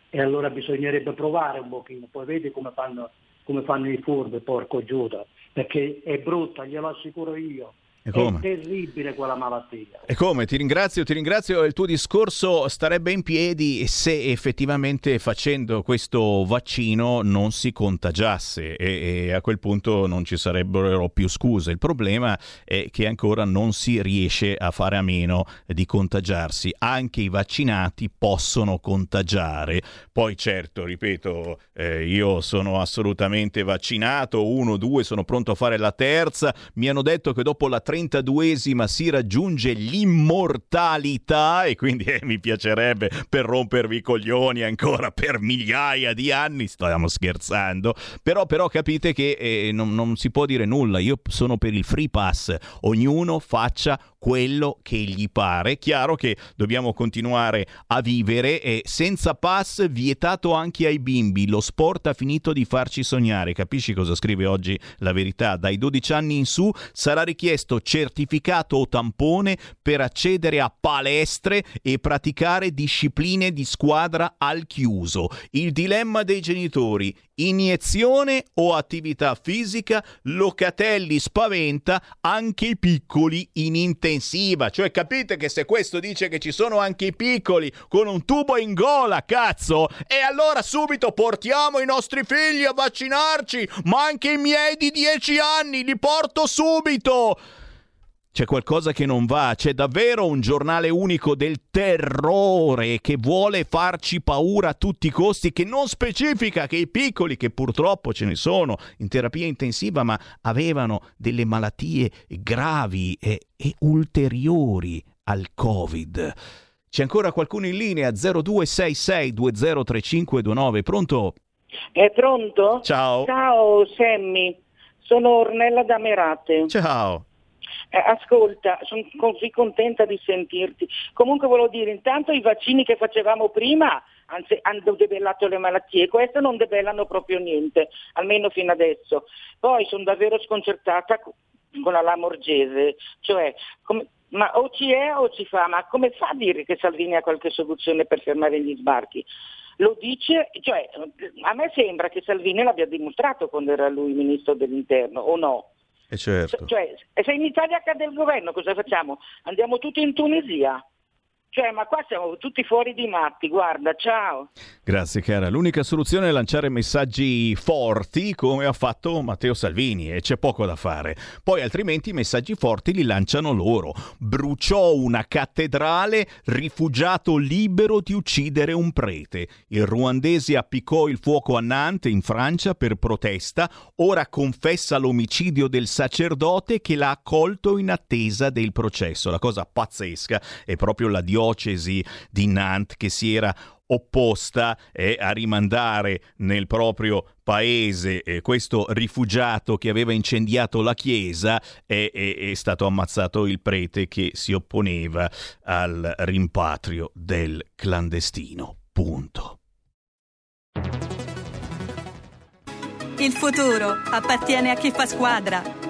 e allora bisognerebbe provare un pochino, poi vedi come fanno, come fanno i furbi, porco Giuda, perché è brutta, glielo assicuro io. E come? È terribile quella malattia. E come? Ti ringrazio, ti ringrazio. Il tuo discorso starebbe in piedi se effettivamente facendo questo vaccino non si contagiasse e, e, a quel punto non ci sarebbero più scuse. Il problema è che ancora non si riesce a fare a meno di contagiarsi. Anche i vaccinati possono contagiare. Poi certo, ripeto, eh, io sono assolutamente vaccinato, uno, due, sono pronto a fare la terza. Mi hanno detto che dopo la 32esima si raggiunge l'immortalità e quindi eh, mi piacerebbe per rompervi i coglioni ancora per migliaia di anni, stiamo scherzando, però, però capite che eh, non, non si può dire nulla, io sono per il free pass, ognuno faccia quello che gli pare. Chiaro che dobbiamo continuare a vivere e senza pass vietato anche ai bimbi. Lo sport ha finito di farci sognare. Capisci cosa scrive oggi la verità? Dai 12 anni in su sarà richiesto certificato o tampone per accedere a palestre e praticare discipline di squadra al chiuso. Il dilemma dei genitori, iniezione o attività fisica, Locatelli spaventa anche i piccoli in intensiva. Cioè capite che se questo dice che ci sono anche i piccoli con un tubo in gola, cazzo, e allora subito portiamo i nostri figli a vaccinarci, ma anche i miei di 10 anni li porto subito. C'è qualcosa che non va, c'è davvero un giornale unico del terrore che vuole farci paura a tutti i costi, che non specifica che i piccoli, che purtroppo ce ne sono in terapia intensiva, ma avevano delle malattie gravi e, e ulteriori al Covid. C'è ancora qualcuno in linea 0266203529, pronto? È pronto? Ciao. Ciao Sammy, sono Ornella da Merate. Ciao. Eh, ascolta, sono così contenta di sentirti. Comunque volevo dire, intanto i vaccini che facevamo prima anzi, hanno debellato le malattie, queste non debellano proprio niente, almeno fino adesso. Poi sono davvero sconcertata con la Lamorgese, cioè come, ma o ci è o ci fa, ma come fa a dire che Salvini ha qualche soluzione per fermare gli sbarchi? Lo dice, cioè, a me sembra che Salvini l'abbia dimostrato quando era lui ministro dell'interno, o no? E certo. Cioè, se in Italia cade il governo cosa facciamo? Andiamo tutti in Tunisia? Cioè, ma qua siamo tutti fuori di matti, guarda, ciao. Grazie cara. L'unica soluzione è lanciare messaggi forti come ha fatto Matteo Salvini e c'è poco da fare. Poi altrimenti i messaggi forti li lanciano loro. Bruciò una cattedrale, rifugiato libero di uccidere un prete. Il ruandese appiccò il fuoco a Nantes in Francia per protesta, ora confessa l'omicidio del sacerdote che l'ha accolto in attesa del processo. La cosa pazzesca è proprio la diocesi di Nantes che si era opposta e a rimandare nel proprio paese eh, questo rifugiato che aveva incendiato la chiesa è, è, è, stato ammazzato il prete che si opponeva al rimpatrio del clandestino. Punto. Il futuro appartiene a chi fa squadra.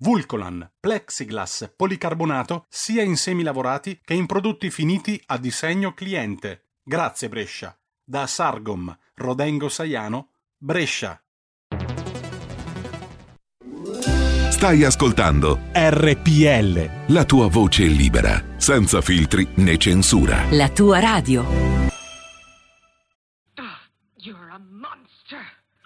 Vulcolan, plexiglass, policarbonato sia in semi lavorati che in prodotti finiti a disegno cliente. Grazie Brescia. Da Sargom, Rodengo Saiano, Brescia. Stai ascoltando RPL. La tua voce libera, senza filtri né censura. La tua radio.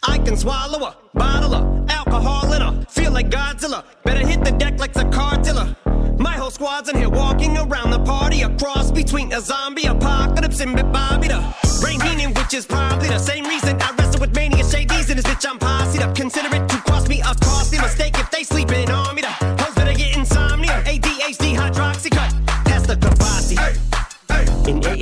I can swallow a bottle of alcohol in a like Godzilla. Better hit the deck like the cartilla. My whole squad's in here walking around the party, a cross between a zombie apocalypse and Bobby the brain meaning, which is probably the same reason I wrestle with mania shades in this bitch. I'm posse up. Consider it to cost me a costly mistake if they sleeping on me. The hoes better get insomnia, ADHD, hydroxy cut. Pass the Kabasi. In AA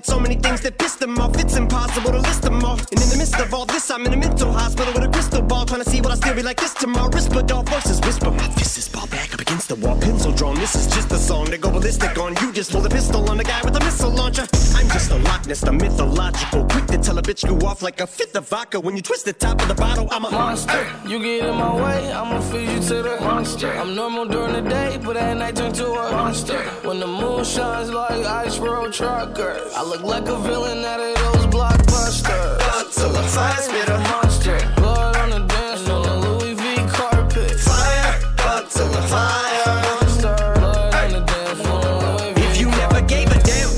Did so many things that pissed them off. It's impossible to list them all. And in the midst of all this, I'm in a mental hospital with a crystal ball, trying to see what I still be like this tomorrow. Whisper dog versus whisper. My fist is ball back up against the wall, pencil drawn. This is just a song to go ballistic on. You just pull the pistol on the guy with the missile launcher. I'm just a Loch Ness, the mythological. Quick to tell a bitch you off like a fifth of vodka. When you twist the top of the bottle, I'm a monster. You get in my way, I'ma feed you to the monster. I'm normal during the day, but at night turn to a monster. When the moon shines like ice road truckers, I look like a villain out of those blockbusters. Up to the fire spitter. monster. Blood on the dance floor, the Louis V carpet. Fire, up to the fire. Monster. Blood on the dance floor, Louis V If you never gave a damn,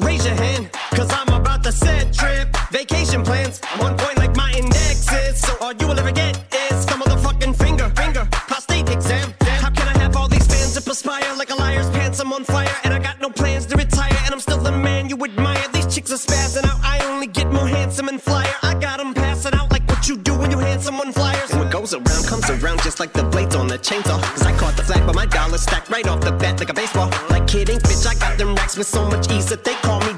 raise your hand, cause I'm about to set trip. Vacation plans, I'm on point like my indexes. So all you will ever chicks are spazzing out. I only get more handsome and flyer. I got them passing out like what you do when you hand someone flyers. And what goes around comes around just like the blades on the chainsaw. Cause I caught the flag, but my dollar stacked right off the bat like a baseball. Like kidding, bitch, I got them racks with so much ease that they call me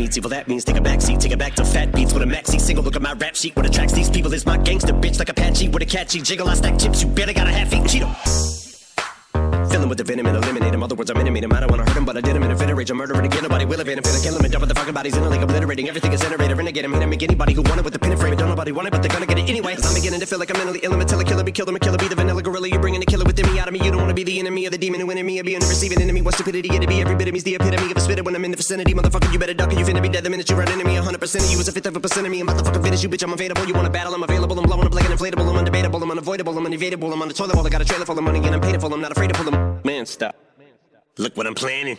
meats. Evil that means take a back seat, take it back to fat beats with a maxi single. Look at my rap sheet. What attracts these people is my gangster bitch like Apache with a catchy jiggle. I stack chips, you better got a half eat Cheeto. Fill him with the venom and eliminate him. Other words, I'm intimate him. I don't wanna hurt him, but I did him in a fit of rage. I'm murdering again. Nobody will evade him. Finna kill him and dump the fucking bodies in a lake, obliterating everything is iterator. Renegade him, hit him, make anybody who want it with the pin and frame. Don't nobody want it, but they're gonna get it anyway. I'm beginning to feel like I'm mentally ill. I'm a killer be killed. I'm a killer, be the vanilla gorilla. You're bringing the killer within me out of me. You don't wanna be the enemy of the demon who me. Being the receiving enemy. What stupidity it'd be. Every bit of me's the epitome of a spitter when I'm in the vicinity. Motherfucker, you better duck or you finna be dead the minute you run into me. 100% of you is a fifth of a percent of me. I'm about to fucking finish you, bitch. I'm available. You wanna battle? I'm available. I'm blowing up like an inflatable. I'm undebatable. I'm unavoidable. I'm unevadable. I'm on the toilet bowl. I got a trailer full of money and I'm paid for. I'm not afraid to pull them. Man, stop. Look what I'm planning.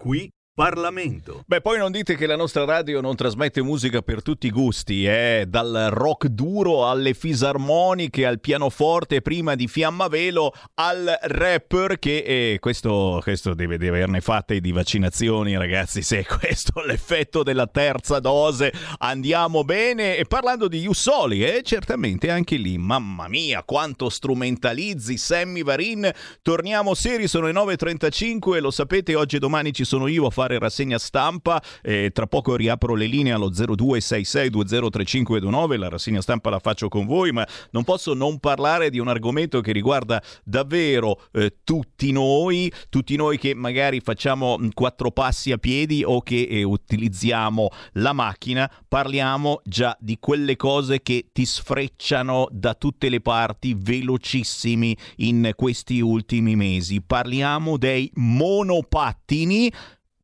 Qui Parlamento. Beh, poi non dite che la nostra radio non trasmette musica per tutti i gusti, eh? dal rock duro alle fisarmoniche, al pianoforte prima di Fiammavelo, al rapper che eh, questo, questo deve, deve, averne fatte di vaccinazioni, ragazzi. Se è questo l'effetto della terza dose, andiamo bene. E parlando di Jussoli, eh, certamente anche lì, mamma mia, quanto strumentalizzi Sammy Varin. Torniamo seri, sono le 9.35, lo sapete, oggi e domani ci sono io a fare fare rassegna stampa. Eh, tra poco riapro le linee allo 0266203529. La rassegna stampa la faccio con voi, ma non posso non parlare di un argomento che riguarda davvero eh, tutti noi, tutti noi che magari facciamo quattro passi a piedi o che eh, utilizziamo la macchina. Parliamo già di quelle cose che ti sfrecciano da tutte le parti velocissimi in questi ultimi mesi. Parliamo dei monopattini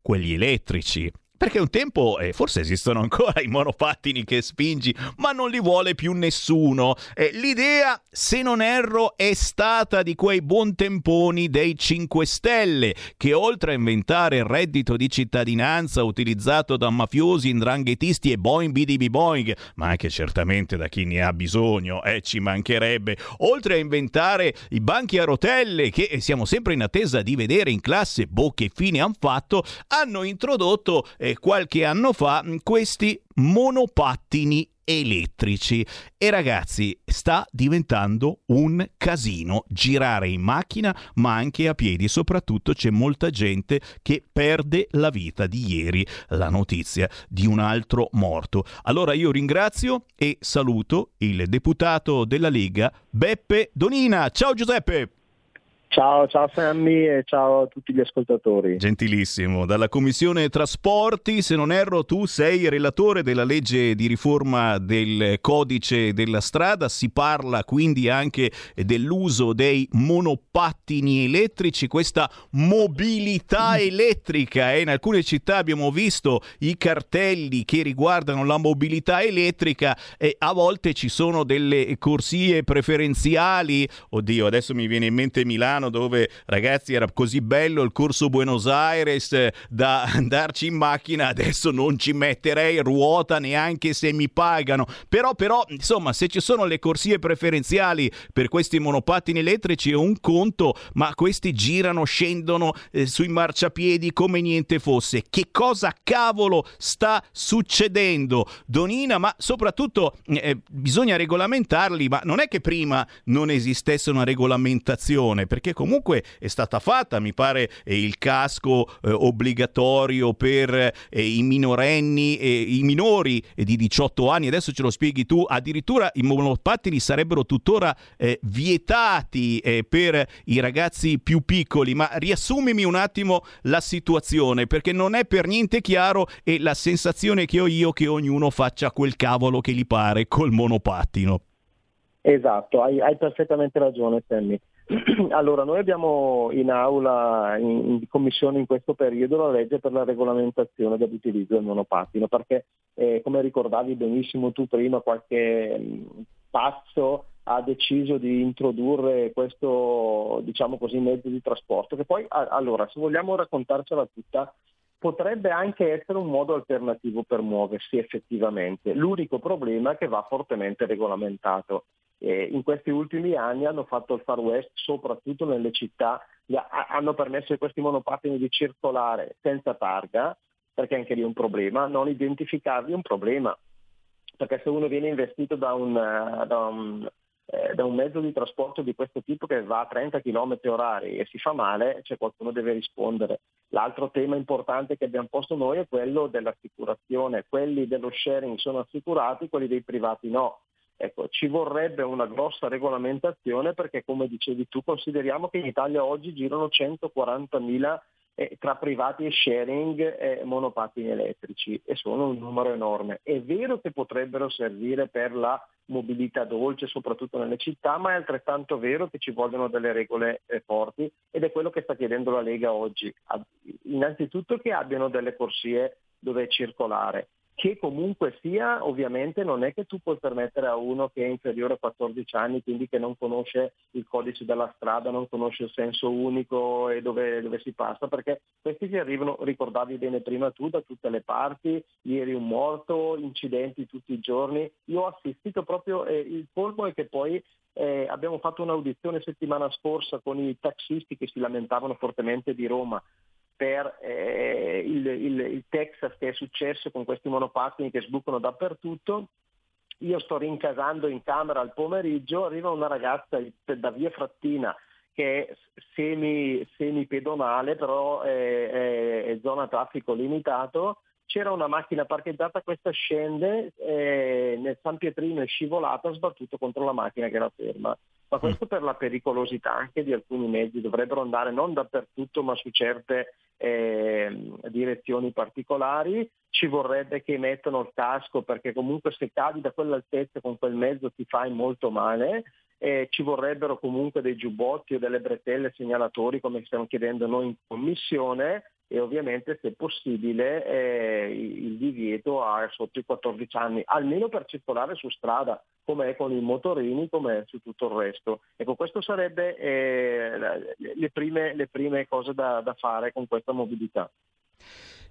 quelli elettrici. Perché un tempo, eh, forse esistono ancora i monopattini che spingi, ma non li vuole più nessuno. Eh, l'idea, se non erro, è stata di quei buon temponi dei 5 Stelle, che oltre a inventare il reddito di cittadinanza utilizzato da mafiosi, indranghetisti e boing bidibi boing, ma anche certamente da chi ne ha bisogno, eh, ci mancherebbe, oltre a inventare i banchi a rotelle, che siamo sempre in attesa di vedere in classe, boh fine hanno fatto, hanno introdotto eh, qualche anno fa questi monopattini elettrici. E ragazzi sta diventando un casino girare in macchina ma anche a piedi. Soprattutto c'è molta gente che perde la vita di ieri la notizia di un altro morto. Allora io ringrazio e saluto il deputato della Lega Beppe Donina. Ciao Giuseppe Ciao, ciao Sammy e ciao a tutti gli ascoltatori. Gentilissimo, dalla Commissione Trasporti, se non erro tu sei relatore della legge di riforma del codice della strada, si parla quindi anche dell'uso dei monopattini elettrici, questa mobilità elettrica. Eh? In alcune città abbiamo visto i cartelli che riguardano la mobilità elettrica e a volte ci sono delle corsie preferenziali. Oddio, adesso mi viene in mente Milano Milano dove ragazzi era così bello il corso Buenos Aires eh, da andarci in macchina, adesso non ci metterei ruota neanche se mi pagano. Però, però, insomma, se ci sono le corsie preferenziali per questi monopattini elettrici è un conto, ma questi girano, scendono eh, sui marciapiedi come niente fosse. Che cosa cavolo sta succedendo? Donina, ma soprattutto eh, bisogna regolamentarli, ma non è che prima non esistesse una regolamentazione, perché che comunque è stata fatta, mi pare eh, il casco eh, obbligatorio per eh, i minorenni, i minori di 18 anni, adesso ce lo spieghi tu, addirittura i monopattini sarebbero tuttora eh, vietati eh, per i ragazzi più piccoli, ma riassumimi un attimo la situazione perché non è per niente chiaro e la sensazione che ho io che ognuno faccia quel cavolo che gli pare col monopattino. Esatto, hai, hai perfettamente ragione Sammy. Allora, noi abbiamo in aula, in, in, commissione in questo periodo, la legge per la regolamentazione dell'utilizzo del monopattino, perché eh, come ricordavi benissimo tu prima, qualche mh, pazzo ha deciso di introdurre questo, diciamo così, mezzo di trasporto, che poi, a, allora, se vogliamo raccontarcela tutta, potrebbe anche essere un modo alternativo per muoversi effettivamente. L'unico problema è che va fortemente regolamentato eh, in questi ultimi anni hanno fatto il Far West soprattutto nelle città, hanno permesso a questi monopattini di circolare senza targa, perché anche lì è un problema, non identificarli è un problema, perché se uno viene investito da un, eh, da un, eh, da un mezzo di trasporto di questo tipo che va a 30 km orari e si fa male, cioè qualcuno deve rispondere. L'altro tema importante che abbiamo posto noi è quello dell'assicurazione, quelli dello sharing sono assicurati, quelli dei privati no. Ecco, ci vorrebbe una grossa regolamentazione perché come dicevi tu consideriamo che in Italia oggi girano 140.000 eh, tra privati e sharing eh, monopattini elettrici e sono un numero enorme. È vero che potrebbero servire per la mobilità dolce, soprattutto nelle città, ma è altrettanto vero che ci vogliono delle regole eh, forti ed è quello che sta chiedendo la Lega oggi. Innanzitutto che abbiano delle corsie dove circolare che comunque sia, ovviamente non è che tu puoi permettere a uno che è inferiore a 14 anni, quindi che non conosce il codice della strada, non conosce il senso unico e dove, dove si passa, perché questi si arrivano, ricordavi bene prima tu, da tutte le parti, ieri un morto, incidenti tutti i giorni. Io ho assistito proprio, eh, il colmo è che poi eh, abbiamo fatto un'audizione settimana scorsa con i taxisti che si lamentavano fortemente di Roma per eh, il, il, il, Texas che è successo con questi monopattini che sbucano dappertutto. Io sto rincasando in camera al pomeriggio, arriva una ragazza da via Frattina che è semi, semi pedonale, però è, è, è zona traffico limitato, c'era una macchina parcheggiata, questa scende eh, nel San Pietrino è scivolata, ha sbattuto contro la macchina che era ferma ma questo per la pericolosità anche di alcuni mezzi, dovrebbero andare non dappertutto ma su certe eh, direzioni particolari, ci vorrebbe che mettano il casco perché comunque se cadi da quell'altezza con quel mezzo ti fai molto male, eh, ci vorrebbero comunque dei giubbotti o delle bretelle segnalatori come stiamo chiedendo noi in commissione e ovviamente se possibile eh, il divieto a sotto i 14 anni, almeno per circolare su strada, come è con i motorini, come è su tutto il resto. Ecco, questo sarebbe eh, le, prime, le, prime, cose da, da fare con questa mobilità.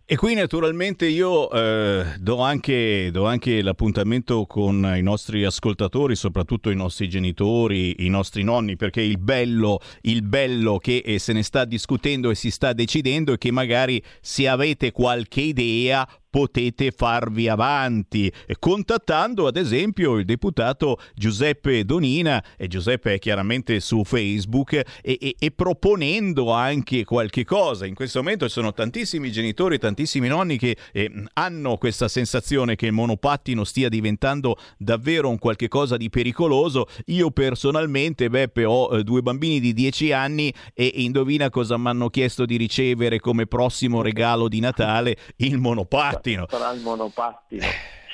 E qui naturalmente io eh, do, anche, do, anche, l'appuntamento con i nostri ascoltatori, soprattutto i nostri genitori, i nostri nonni, perché il bello, il bello che eh, se ne sta discutendo e si sta decidendo è che magari se avete qualche idea potete farvi avanti contattando ad esempio il deputato Giuseppe Donina. E Giuseppe è chiaramente su Facebook e, e, e, proponendo anche qualche cosa. In questo momento ci sono tantissimi genitori tantissimi nonni che eh, hanno questa sensazione che il monopattino stia diventando davvero un qualche cosa di pericoloso. Io personalmente Beppe ho eh, due bambini di 10 anni e indovina cosa mi hanno chiesto di ricevere come prossimo regalo di Natale? Il monopattino monopattino. Sarà il monopattino.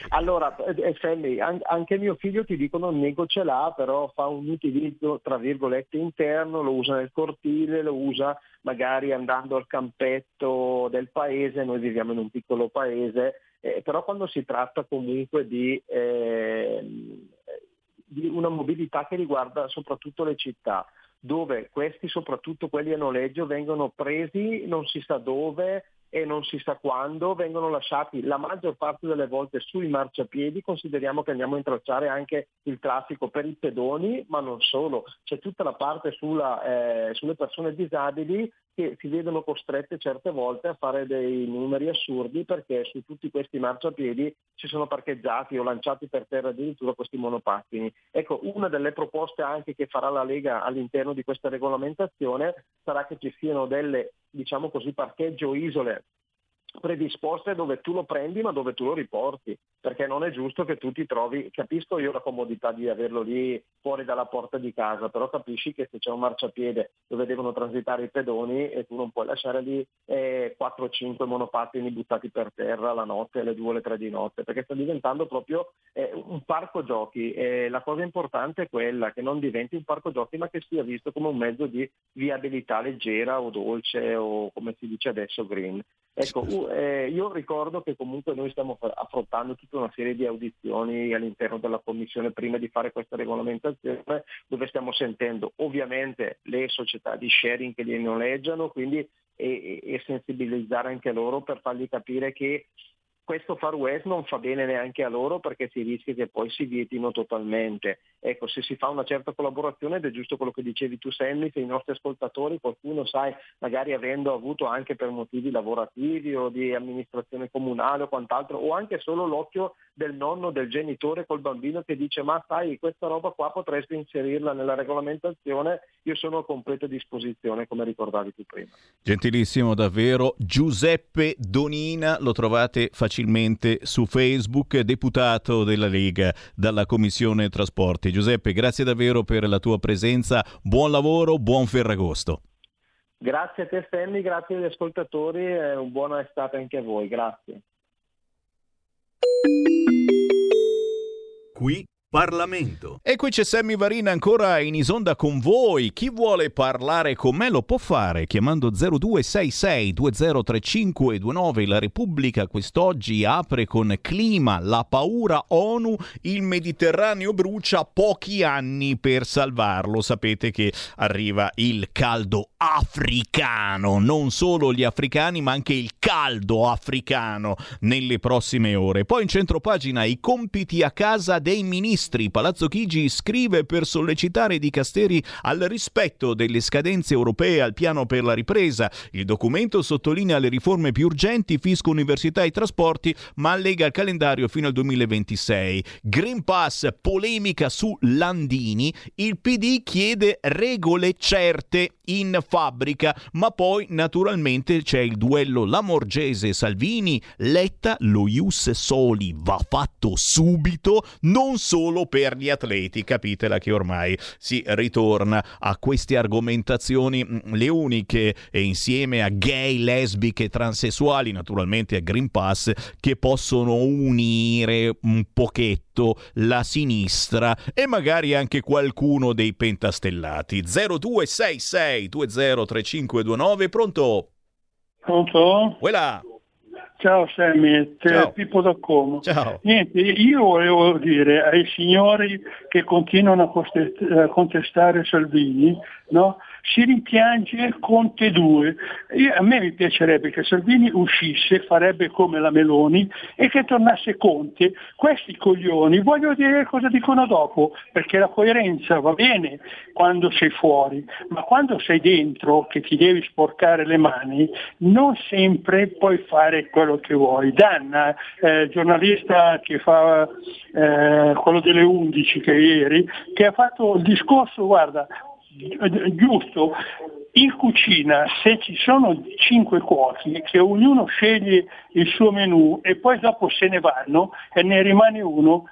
Allora, eh, Sammy, anche mio figlio ti dicono nego ce l'ha, però fa un utilizzo tra virgolette interno, lo usa nel cortile, lo usa magari andando al campetto del paese, noi viviamo in un piccolo paese, eh, però quando si tratta comunque di, eh, di una mobilità che riguarda soprattutto le città, dove questi, soprattutto quelli a noleggio, vengono presi non si sa dove, e non si sa quando, vengono lasciati la maggior parte delle volte sui marciapiedi, consideriamo che andiamo a intralciare anche il traffico per i pedoni, ma non solo, c'è tutta la parte sulla, eh, sulle persone disabili che si vedono costrette certe volte a fare dei numeri assurdi perché su tutti questi marciapiedi ci sono parcheggiati o lanciati per terra addirittura questi monopattini. Ecco, una delle proposte anche che farà la Lega all'interno di questa regolamentazione sarà che ci siano delle, diciamo così, parcheggio isole predisposte dove tu lo prendi ma dove tu lo riporti, perché non è giusto che tu ti trovi, capisco io la comodità di averlo lì fuori dalla porta di casa, però capisci che se c'è un marciapiede dove devono transitare i pedoni e tu non puoi lasciare lì eh, 4-5 monopattini buttati per terra la notte, alle 2 o alle 3 di notte, perché sta diventando proprio eh, un parco giochi e la cosa importante è quella che non diventi un parco giochi ma che sia visto come un mezzo di viabilità leggera o dolce o come si dice adesso green. Ecco, eh, io ricordo che comunque noi stiamo affrontando tutta una serie di audizioni all'interno della Commissione prima di fare questa regolamentazione, dove stiamo sentendo ovviamente le società di sharing che li noleggiano, quindi e, e sensibilizzare anche loro per fargli capire che questo Far West non fa bene neanche a loro perché si rischia che poi si vietino totalmente. Ecco, se si fa una certa collaborazione ed è giusto quello che dicevi tu Sammy, se i nostri ascoltatori, qualcuno sai, magari avendo avuto anche per motivi lavorativi o di amministrazione comunale o quant'altro, o anche solo l'occhio del nonno, del genitore col bambino che dice ma sai questa roba qua potresti inserirla nella regolamentazione, io sono a completa disposizione come ricordavi tu prima. Gentilissimo davvero, Giuseppe Donina, lo trovate facilmente su Facebook, deputato della Lega dalla Commissione Trasporti. Giuseppe, grazie davvero per la tua presenza, buon lavoro, buon Ferragosto. Grazie a te Stanley, grazie agli ascoltatori e un buona estate anche a voi, grazie. Qui Parlamento. E qui c'è Sammy Varina ancora in isonda con voi. Chi vuole parlare con me lo può fare chiamando 0266 203529. La Repubblica quest'oggi apre con clima, la paura ONU, il Mediterraneo brucia pochi anni per salvarlo. Sapete che arriva il caldo africano, non solo gli africani ma anche il caldo africano nelle prossime ore. Poi in centro pagina i compiti a casa dei ministri ministri, Palazzo Chigi scrive per sollecitare i dicasteri al rispetto delle scadenze europee al piano per la ripresa. Il documento sottolinea le riforme più urgenti, fisco, università e trasporti, ma allega il calendario fino al 2026. Green Pass, polemica su Landini, il PD chiede regole certe in fabbrica, ma poi naturalmente c'è il duello Lamorgese-Salvini, Letta, lo Ius Soli va fatto subito, non solo solo per gli atleti. Capitela che ormai si ritorna a queste argomentazioni, mm, le uniche e insieme a gay, lesbiche, transessuali, naturalmente a Green Pass, che possono unire un pochetto la sinistra e magari anche qualcuno dei pentastellati. 0266 203529, pronto? Pronto? Voilà. Ciao Sammy, Ciao. Pippo da Como. Ciao. Niente, io volevo dire ai signori che continuano a contestare Salvini, no? Si rimpiange Conte 2. Io, a me mi piacerebbe che Salvini uscisse, farebbe come la Meloni e che tornasse Conte. Questi coglioni voglio vedere cosa dicono dopo, perché la coerenza va bene quando sei fuori, ma quando sei dentro che ti devi sporcare le mani, non sempre puoi fare quello che vuoi. Danna, eh, giornalista che fa eh, quello delle 11 che ieri, che ha fatto il discorso, guarda, giusto, in cucina se ci sono cinque cuochi che ognuno sceglie il suo menù e poi dopo se ne vanno e ne rimane uno,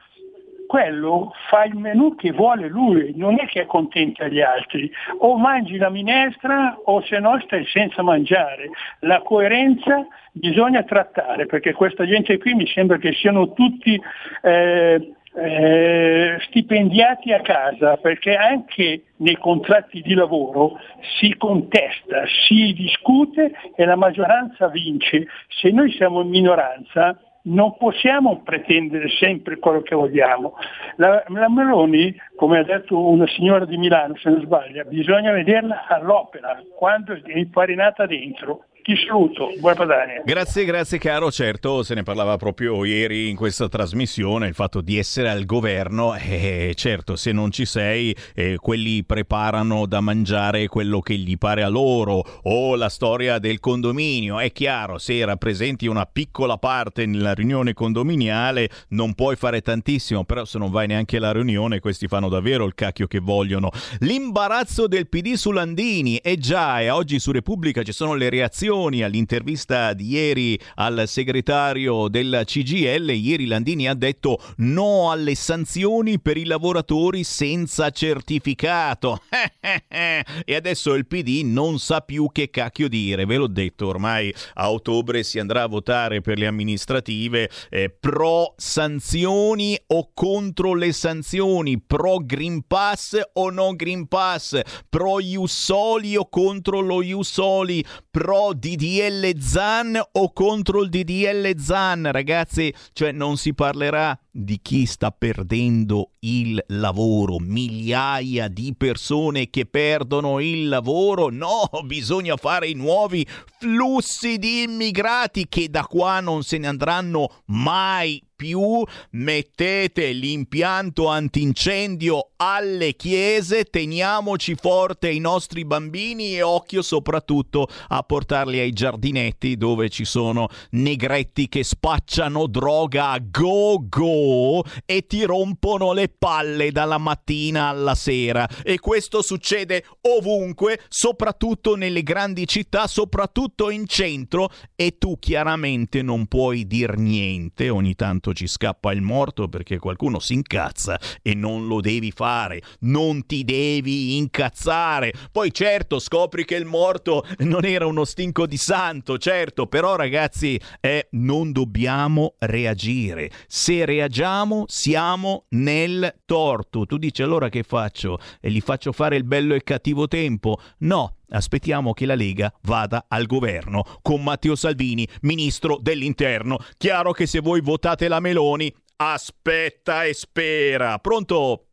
quello fa il menù che vuole lui, non è che accontenta gli altri. O mangi la minestra o se no stai senza mangiare. La coerenza bisogna trattare perché questa gente qui mi sembra che siano tutti eh, eh, stipendiati a casa perché anche nei contratti di lavoro si contesta, si discute e la maggioranza vince. Se noi siamo in minoranza non possiamo pretendere sempre quello che vogliamo. La, la, Meloni, come ha detto una signora di Milano, se non sbaglio, bisogna vederla all'opera, quando è infarinata dentro. Ti saluto, buona padania. Grazie, grazie caro. Certo, se ne parlava proprio ieri in questa trasmissione, il fatto di essere al governo, eh, certo, se non ci sei, eh, quelli preparano da mangiare quello che gli pare a loro, o la storia del condominio, è chiaro, se rappresenti una piccola parte nella riunione condominiale non puoi fare tantissimo, però se non vai neanche alla riunione questi fanno davvero il cacchio che vogliono. L'imbarazzo del PD su Landini, e già, e oggi su Repubblica ci sono le reazioni sanzioni. All'intervista di ieri al segretario del CGL, ieri Landini ha detto no alle sanzioni per i lavoratori senza certificato. e adesso il PD non sa più che cacchio dire, ve l'ho detto, ormai a ottobre si andrà a votare per le amministrative eh, pro sanzioni o contro le sanzioni, pro Green Pass o no Green Pass, pro Iussoli o contro lo Iussoli, pro DDL Zan o contro il DDL Zan, ragazzi, cioè non si parlerà di chi sta perdendo il lavoro, migliaia di persone che perdono il lavoro. No, bisogna fare i nuovi flussi di immigrati che da qua non se ne andranno mai più mettete l'impianto antincendio alle chiese, teniamoci forte i nostri bambini e occhio soprattutto a portarli ai giardinetti dove ci sono negretti che spacciano droga a go go e ti rompono le palle dalla mattina alla sera. E questo succede ovunque, soprattutto nelle grandi città, soprattutto in centro e tu chiaramente non puoi dir niente, ogni tanto ci scappa il morto perché qualcuno si incazza e non lo devi fare, non ti devi incazzare. Poi certo scopri che il morto non era uno stinco di santo, certo, però ragazzi eh, non dobbiamo reagire. Se reagiamo siamo nel torto. Tu dici allora che faccio? E gli faccio fare il bello e cattivo tempo? No, aspettiamo che la Lega vada al governo con Matteo Salvini, ministro dell'interno. Chiaro che se voi votate la Meloni, aspetta e spera. Pronto?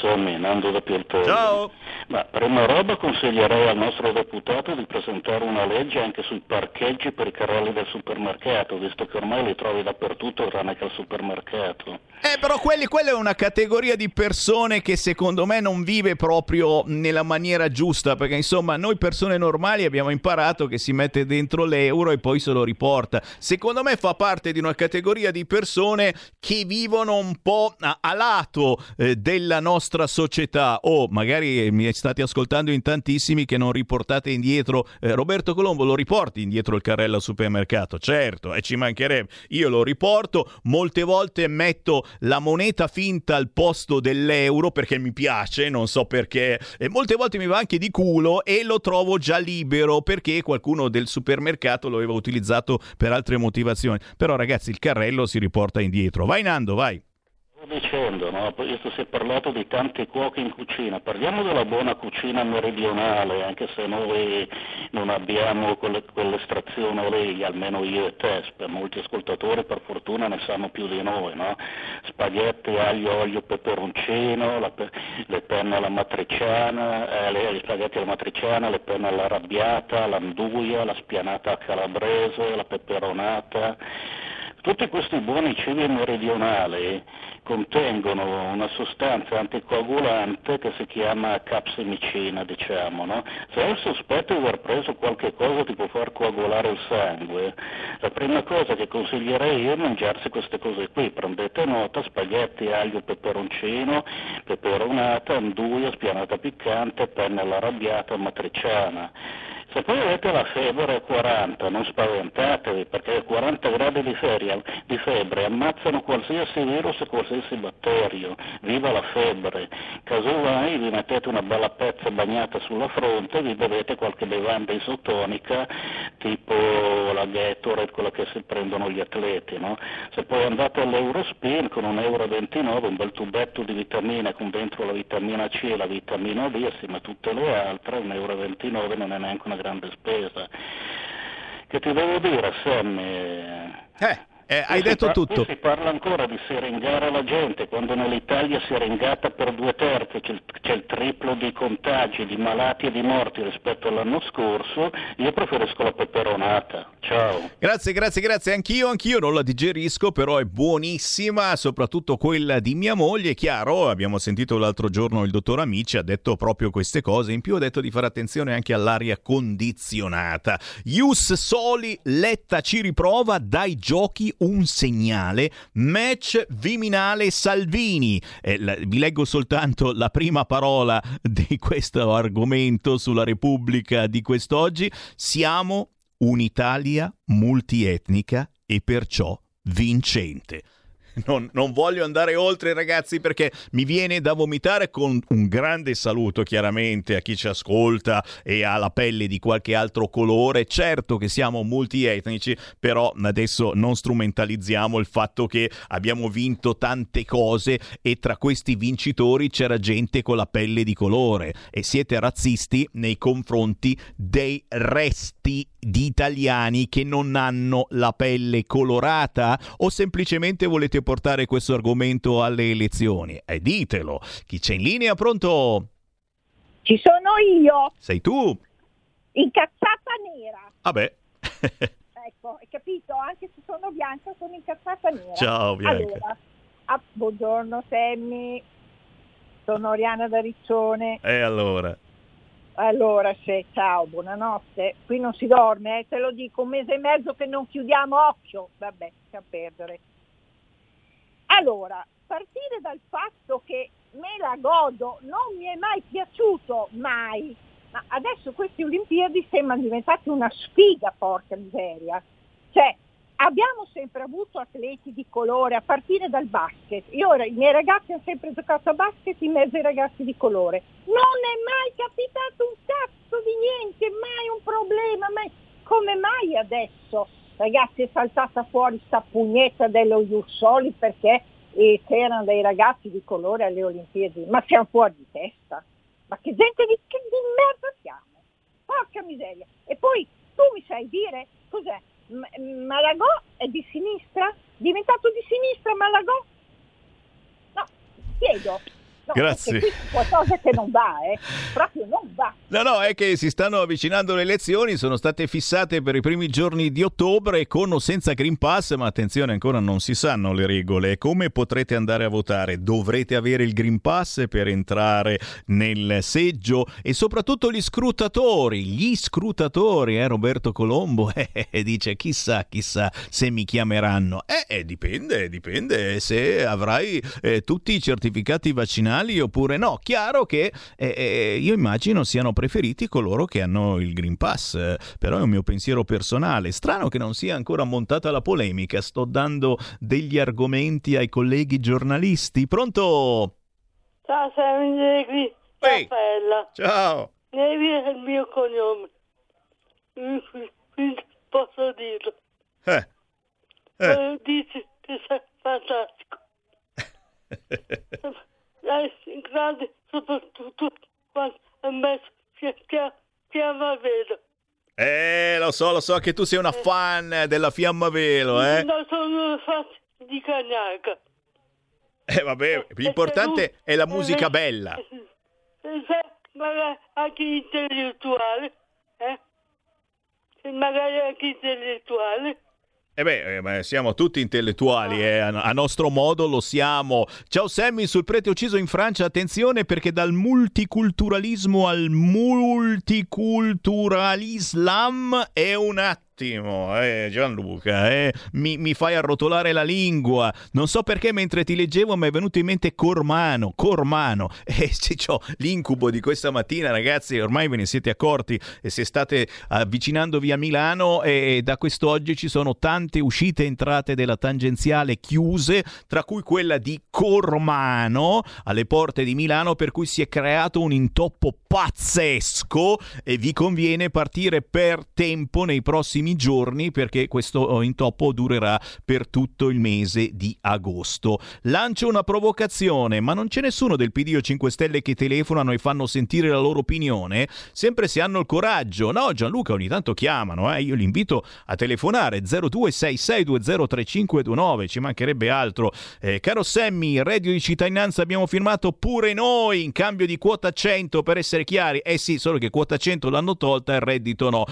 Sammy, Nando da Pielpollo. Ciao. Ma prima roba consiglierei al nostro deputato di presentare una legge anche sui parcheggi per i carrelli del supermercato, visto che ormai li trovi dappertutto tranne che al supermercato. Eh, però quelli, quella è una categoria di persone che secondo me non vive proprio nella maniera giusta, perché insomma noi persone normali abbiamo imparato che si mette dentro l'euro e poi se lo riporta. Secondo me fa parte di una categoria di persone che vivono un po' a, a lato eh, della nostra società. O magari mi state ascoltando in tantissimi che non riportate indietro. Eh, Roberto Colombo lo riporti indietro il carrello al supermercato? Certo, e ci mancherebbe. Io lo riporto, molte volte metto la moneta finta al posto dell'euro perché mi piace, non so perché, e molte volte mi va anche di culo e lo trovo già libero perché qualcuno del supermercato lo aveva utilizzato per altre motivazioni. Però ragazzi il carrello si riporta indietro. Vai Nando, vai. Sto dicendo, no? Poi si è parlato di tanti cuochi in cucina, parliamo della buona cucina meridionale, anche se noi non abbiamo quelle, quell'estrazione lì, almeno io e te, per molti ascoltatori per fortuna ne sanno più di noi, no? Spaghetti, aglio, olio, peperoncino, pe- le penne alla matriciana, eh, le, gli spaghetti alla matriciana, le penne all'arrabbiata, l'anduia, la spianata calabrese, la peperonata. Tutti questi buoni cibi meridionali contengono una sostanza anticoagulante che si chiama capsimicina, diciamo, no? Se hai il sospetto di aver preso qualche cosa ti può far coagulare il sangue, la prima cosa che consiglierei io è mangiarsi queste cose qui, prendete nota, spaghetti, aglio, peperoncino, peperonata, anduia, spianata piccante, penne all'arrabbiata, matriciana. Se poi avete la febbre a 40, non spaventatevi perché 40 gradi di, feria, di febbre ammazzano qualsiasi virus e qualsiasi batterio. Viva la febbre! Casomai vi mettete una bella pezza bagnata sulla fronte vi bevete qualche bevanda isotonica tipo la Gatorade, quella che si prendono gli atleti. No? Se poi andate all'Eurospin con un euro 29, un bel tubetto di vitamine con dentro la vitamina C e la vitamina D assieme a tutte le altre, un euro 29 non è neanche una grande spesa. Che ti devo dire, Sammy? Eh. Eh, hai detto par- tutto. si parla ancora di seringare la gente, quando nell'Italia si è seringata per due terzi, c'è il, c'è il triplo di contagi, di malati e di morti rispetto all'anno scorso, io preferisco la peperonata. Ciao. Grazie, grazie, grazie. Anch'io, anch'io non la digerisco, però è buonissima, soprattutto quella di mia moglie. Chiaro, abbiamo sentito l'altro giorno il dottor Amici, ha detto proprio queste cose. In più ha detto di fare attenzione anche all'aria condizionata. Ius Soli, Letta ci riprova, dai giochi un segnale. Match Viminale Salvini. Eh, vi leggo soltanto la prima parola di questo argomento sulla Repubblica di quest'oggi. Siamo un'Italia multietnica e perciò vincente. Non, non, voglio andare oltre ragazzi perché mi viene da vomitare con un grande saluto chiaramente a chi ci ascolta e ha la pelle di qualche altro colore. Certo che siamo multietnici, però adesso non strumentalizziamo il fatto che abbiamo vinto tante cose e tra questi vincitori c'era gente con la pelle di colore e siete razzisti nei confronti dei resti di italiani che non hanno la pelle colorata o semplicemente volete portare questo argomento alle elezioni? E ditelo. Chi c'è in linea? Pronto? Ci sono io. Sei tu? Incazzata nera. Vabbè. ecco, hai capito? Anche se sono bianca sono incazzata nera. Ciao Bianca. Allora, ah, buongiorno Sammy. Sono Oriana da Riccione. E allora? Allora, se, ciao, buonanotte. Qui non si dorme, eh, te lo dico, un mese e mezzo che non chiudiamo occhio. Vabbè, a perdere. Allora, partire dal fatto che me la godo non mi è mai piaciuto, mai. Ma adesso queste Olimpiadi sembrano diventate una sfiga, porca miseria. Cioè, abbiamo sempre avuto atleti di colore, a partire dal basket. Io i miei ragazzi hanno sempre giocato a basket in mezzo ai ragazzi di colore. Non è mai capitato un cazzo di niente, mai un problema. Mai... Come mai adesso, ragazzi, è saltata fuori sta pugnetta dello Jussoli perché eh, c'erano dei ragazzi di colore alle Olimpiadi? Ma siamo fuori di testa. Ma che gente di, che di merda siamo? Porca miseria. E poi tu mi sai dire cos'è? Malagò è di sinistra? Diventato di sinistra Malagò? No, chiedo. Grazie. Qualcosa che non va, eh. Proprio non va. No, no, è che si stanno avvicinando le elezioni, sono state fissate per i primi giorni di ottobre con o senza Green Pass, ma attenzione, ancora non si sanno le regole. Come potrete andare a votare? Dovrete avere il Green Pass per entrare nel seggio e soprattutto gli scrutatori, gli scrutatori, eh, Roberto Colombo eh, dice chissà, chissà se mi chiameranno. Eh, eh dipende, dipende se avrai eh, tutti i certificati vaccinali oppure no. Chiaro che eh, eh, io immagino siano preferiti coloro che hanno il Green Pass, eh, però è un mio pensiero personale. Strano che non sia ancora montata la polemica, sto dando degli argomenti ai colleghi giornalisti. Pronto? Ciao, sei Negri, Raffaella. Ciao. Negri è il mio cognome. Quindi posso dirlo. Eh. Eh. Dici che sei fantastico. Lei è grande soprattutto quando è messo fiamma velo. Eh, lo so, lo so che tu sei una fan della Fiamma Velo, eh? No, sono fan di Cagnaca. Eh, vabbè, l'importante è la musica bella. Magari anche intellettuale, eh? Magari anche intellettuale. Eh beh, eh, siamo tutti intellettuali, eh, a, a, nostro modo lo siamo. Ciao Sammy, sul prete ucciso in Francia, attenzione perché dal multiculturalismo al multiculturalislam è un attimo attimo, eh, Gianluca, eh, mi, mi, fai arrotolare la lingua. Non so perché mentre ti leggevo mi è venuto in mente Cormano, Cormano. E eh, c'ho l'incubo di questa mattina, ragazzi, ormai ve ne siete accorti e se state avvicinandovi a Milano e da quest'oggi ci sono tante uscite e entrate della tangenziale chiuse, tra cui quella di Cormano alle porte di Milano, per cui si è creato un intoppo pazzesco e vi conviene partire per tempo nei prossimi prossimi giorni perché questo oh, intoppo durerà per tutto il mese di agosto. Lancio una provocazione, ma non c'è nessuno del PD o 5 Stelle che telefonano e fanno sentire la loro opinione? Sempre se hanno il coraggio. No, Gianluca, ogni tanto chiamano, eh? io li invito a telefonare 0266203529, ci mancherebbe altro. Eh, caro Sammy, reddito di cittadinanza abbiamo firmato pure noi in cambio di quota 100 per essere chiari. Eh sì, solo che quota 100 l'hanno tolta e il reddito no.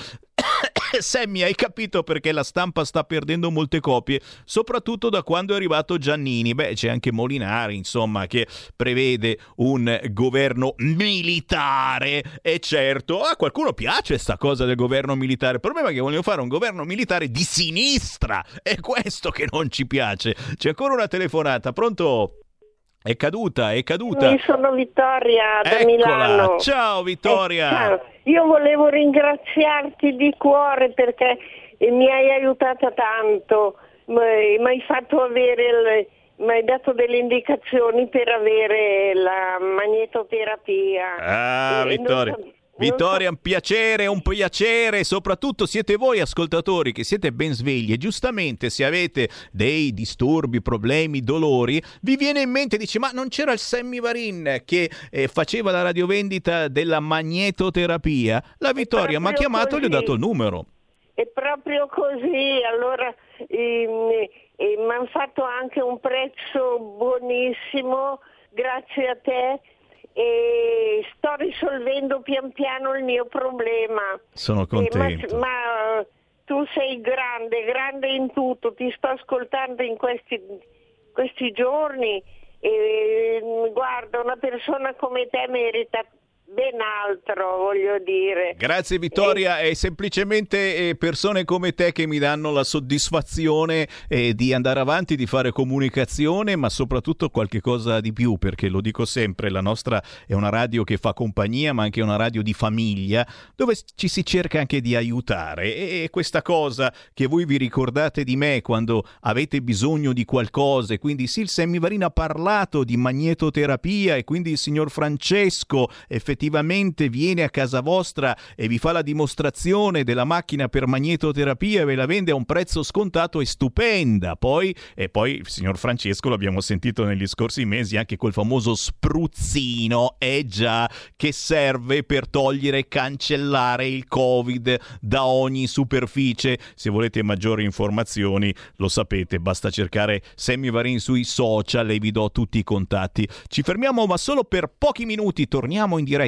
Sammy, hai capito perché la stampa sta perdendo molte copie, soprattutto da quando è arrivato Giannini. Beh, c'è anche Molinari, insomma, che prevede un governo militare. E certo, a qualcuno piace sta cosa del governo militare. Il problema è che vogliono fare un governo militare di sinistra. È questo che non ci piace. C'è ancora una telefonata. Pronto? È caduta, è caduta. Io sono Vittoria da Eccola. Milano. Ciao Vittoria. Eh, ciao. Io volevo ringraziarti di cuore perché mi hai aiutata tanto, mi hai fatto avere, mi hai dato delle indicazioni per avere la magnetoterapia. Ah, E Vittoria. non Vittoria, un piacere, un piacere, soprattutto siete voi ascoltatori che siete ben svegli. E giustamente se avete dei disturbi, problemi, dolori, vi viene in mente, dice ma non c'era il Sammy Varin che eh, faceva la radiovendita della magnetoterapia? La Vittoria mi ha chiamato e gli ho dato il numero. È proprio così, allora mi hanno fatto anche un prezzo buonissimo, grazie a te, e sto risolvendo pian piano il mio problema. Sono Eh, contento. ma, ma, eh, tu sei grande, grande in tutto, ti sto ascoltando in questi, questi giorni e mm, guarda, una persona come te merita ben altro, voglio dire. Grazie Vittoria, è semplicemente eh, persone come te che mi danno la soddisfazione eh, di andare avanti, di fare comunicazione, ma soprattutto qualche cosa di più, perché lo dico sempre, la nostra è una radio che fa compagnia, ma anche una radio di famiglia, dove ci si cerca anche di aiutare. E questa cosa che voi vi ricordate di me quando avete bisogno di qualcosa, e quindi sì, il Semivarino ha parlato di magnetoterapia e quindi il signor Francesco effettivamente viene a casa vostra e vi fa la dimostrazione della macchina per magnetoterapia e ve la vende a un prezzo scontato è stupenda. Poi, e poi il signor Francesco l'abbiamo sentito negli scorsi mesi anche quel famoso spruzzino, è già, che serve per togliere e cancellare il Covid da ogni superficie. Se volete maggiori informazioni, lo sapete, basta cercare Sammy sui social e vi do tutti i contatti. Ci fermiamo ma solo per pochi minuti, torniamo in diretta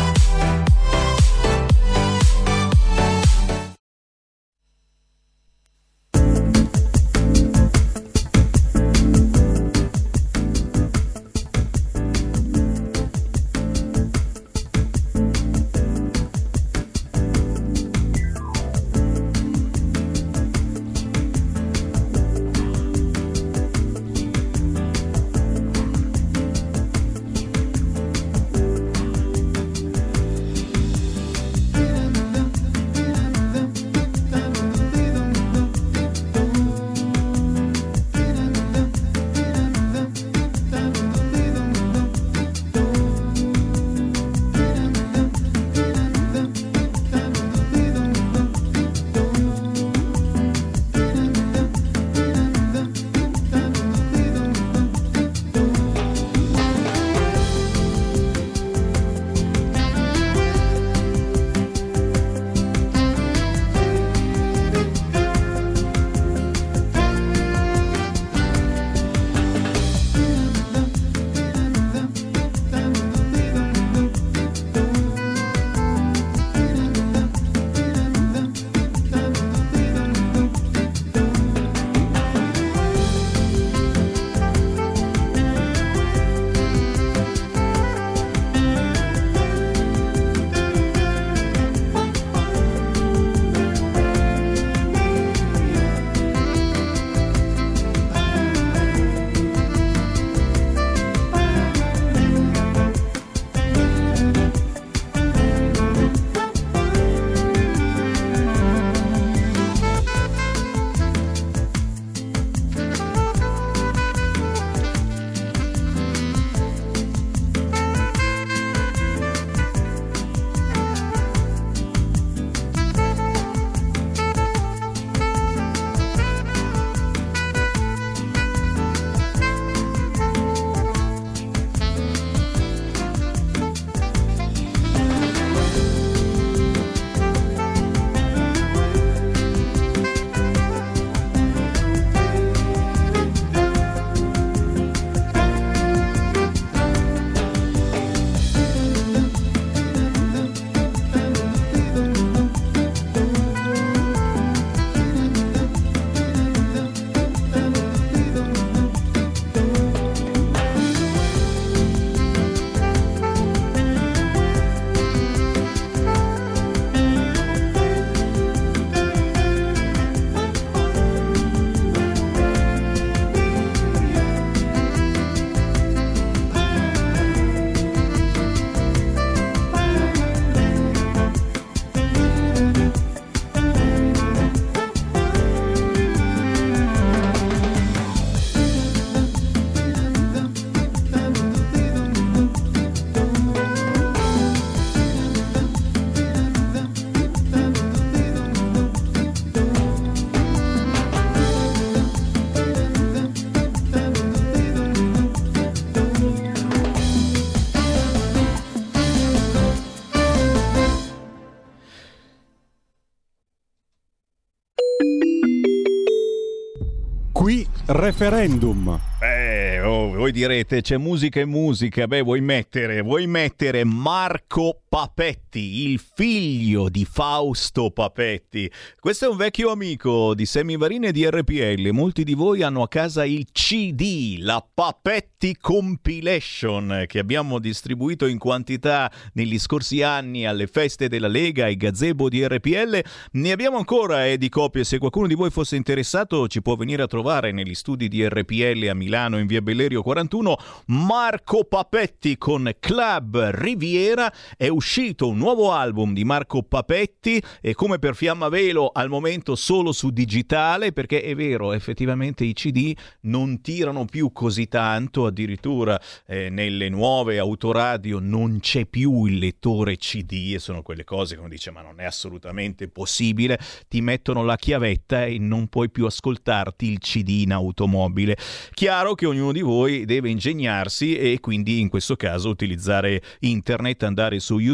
Referendum. Eh, oh, voi direte c'è musica e musica, beh vuoi mettere, vuoi mettere Marco Papetti, il figlio di Fausto Papetti. Questo è un vecchio amico di Semivarine e di RPL, molti di voi hanno a casa il CD, la Papetti Compilation che abbiamo distribuito in quantità negli scorsi anni alle feste della Lega e gazebo di RPL. Ne abbiamo ancora eh, di copie, se qualcuno di voi fosse interessato ci può venire a trovare negli studi di RPL a Milano in via Bellerio 41, Marco Papetti con Club Riviera. È uscito un nuovo album di Marco Papetti e come per Fiamma Velo al momento solo su digitale perché è vero, effettivamente i CD non tirano più così tanto, addirittura eh, nelle nuove autoradio non c'è più il lettore CD e sono quelle cose come dice ma non è assolutamente possibile, ti mettono la chiavetta e non puoi più ascoltarti il CD in automobile. Chiaro che ognuno di voi deve ingegnarsi e quindi in questo caso utilizzare internet, andare su YouTube,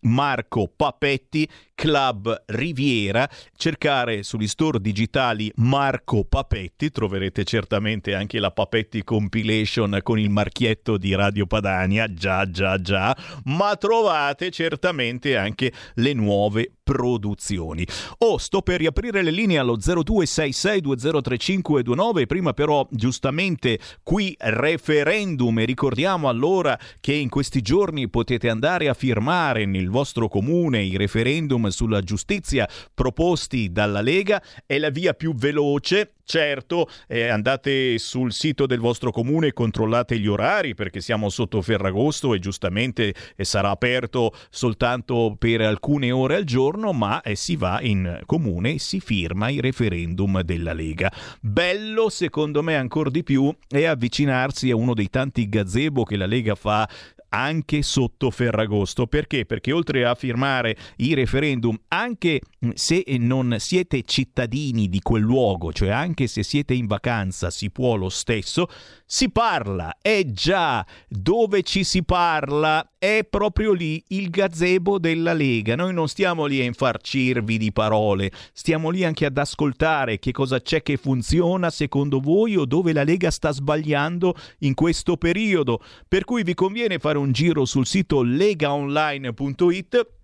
Marco Papetti, Club Riviera, cercare sugli store digitali Marco Papetti, troverete certamente anche la Papetti Compilation con il marchietto di Radio Padania, già già già, ma trovate certamente anche le nuove produzioni. Oh, sto per riaprire le linee allo 0266203529, prima però giustamente qui referendum. E ricordiamo allora che in questi giorni potete andare a firmare nel vostro comune i referendum sulla giustizia proposti dalla Lega, è la via più veloce Certo, eh, andate sul sito del vostro comune e controllate gli orari perché siamo sotto Ferragosto e giustamente eh, sarà aperto soltanto per alcune ore al giorno, ma eh, si va in comune e si firma il referendum della Lega. Bello, secondo me, ancora di più è avvicinarsi a uno dei tanti gazebo che la Lega fa anche sotto Ferragosto. Perché? Perché oltre a firmare i referendum, anche se non siete cittadini di quel luogo, cioè anche se siete in vacanza, si può lo stesso, si parla, è già dove ci si parla, è proprio lì il gazebo della Lega. Noi non stiamo lì a infarcirvi di parole, stiamo lì anche ad ascoltare che cosa c'è che funziona secondo voi o dove la Lega sta sbagliando in questo periodo. Per cui vi conviene fare un giro sul sito legaonline.it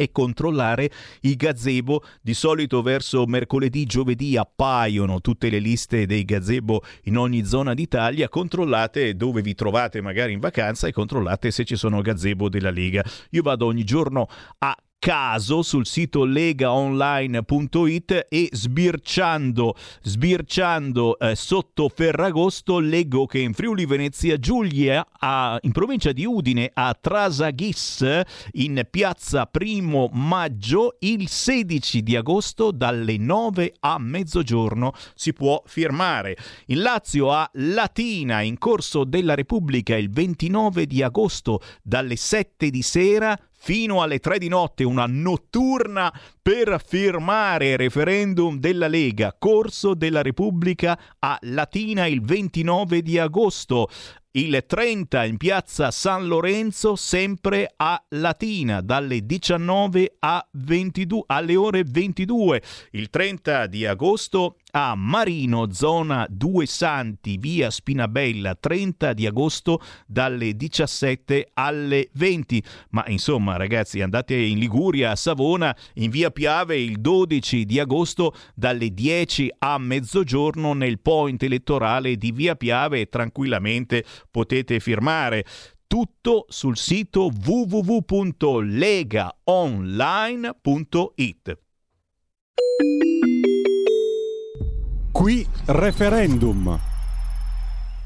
e controllare i gazebo. Di solito verso mercoledì, giovedì appaiono tutte le liste dei gazebo in ogni zona d'Italia. Controllate dove vi trovate magari in vacanza e controllate se ci sono gazebo della Lega. Io vado ogni giorno a caso sul sito legaonline.it e sbirciando, sbirciando eh, sotto Ferragosto leggo che in Friuli Venezia Giulia, a, in provincia di Udine, a Trasaghis, in piazza Primo Maggio, il 16 di agosto dalle 9 a mezzogiorno si può firmare. In Lazio a Latina, in Corso della Repubblica, il 29 di agosto dalle 7 di sera fino alle 3 di notte una notturna per firmare referendum della Lega, corso della Repubblica a Latina il 29 di agosto il 30 in piazza San Lorenzo, sempre a Latina, dalle 19 a 22, alle ore 22. Il 30 di agosto a Marino, zona Due Santi, via Spinabella, 30 di agosto dalle 17 alle 20. Ma insomma, ragazzi, andate in Liguria, a Savona, in via Piave il 12 di agosto dalle 10 a mezzogiorno nel point elettorale di via Piave tranquillamente potete firmare tutto sul sito www.legaonline.it. Qui referendum.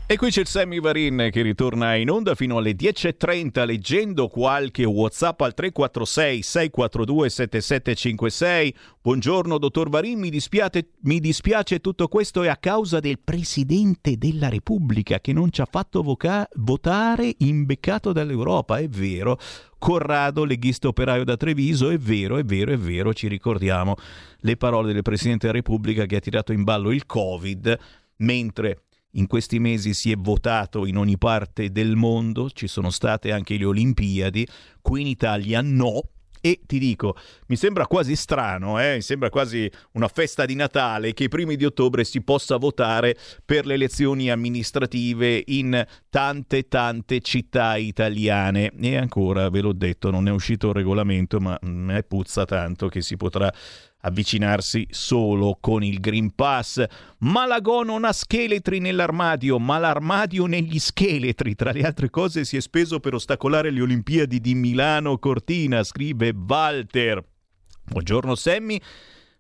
E qui c'è il Sammy Varin che ritorna in onda fino alle 10.30 leggendo qualche Whatsapp al 346 642 7756. Buongiorno dottor Varin, mi dispiace, mi dispiace tutto questo è a causa del Presidente della Repubblica che non ci ha fatto voca- votare imbeccato dall'Europa, è vero. Corrado, leghista operaio da Treviso, è vero, è vero, è vero, ci ricordiamo le parole del Presidente della Repubblica che ha tirato in ballo il Covid mentre in questi mesi si è votato in ogni parte del mondo, ci sono state anche le Olimpiadi, qui in Italia no, E ti dico, mi sembra quasi strano, eh? mi sembra quasi una festa di Natale che i primi di ottobre si possa votare per le elezioni amministrative in tante tante città italiane. E ancora, ve l'ho detto, non è uscito il regolamento, ma me puzza tanto che si potrà avvicinarsi solo con il Green Pass. Malagò non ha scheletri nell'armadio, ma l'armadio negli scheletri. Tra le altre cose si è speso per ostacolare le Olimpiadi di Milano Cortina, scrive Walter. Buongiorno Sammy.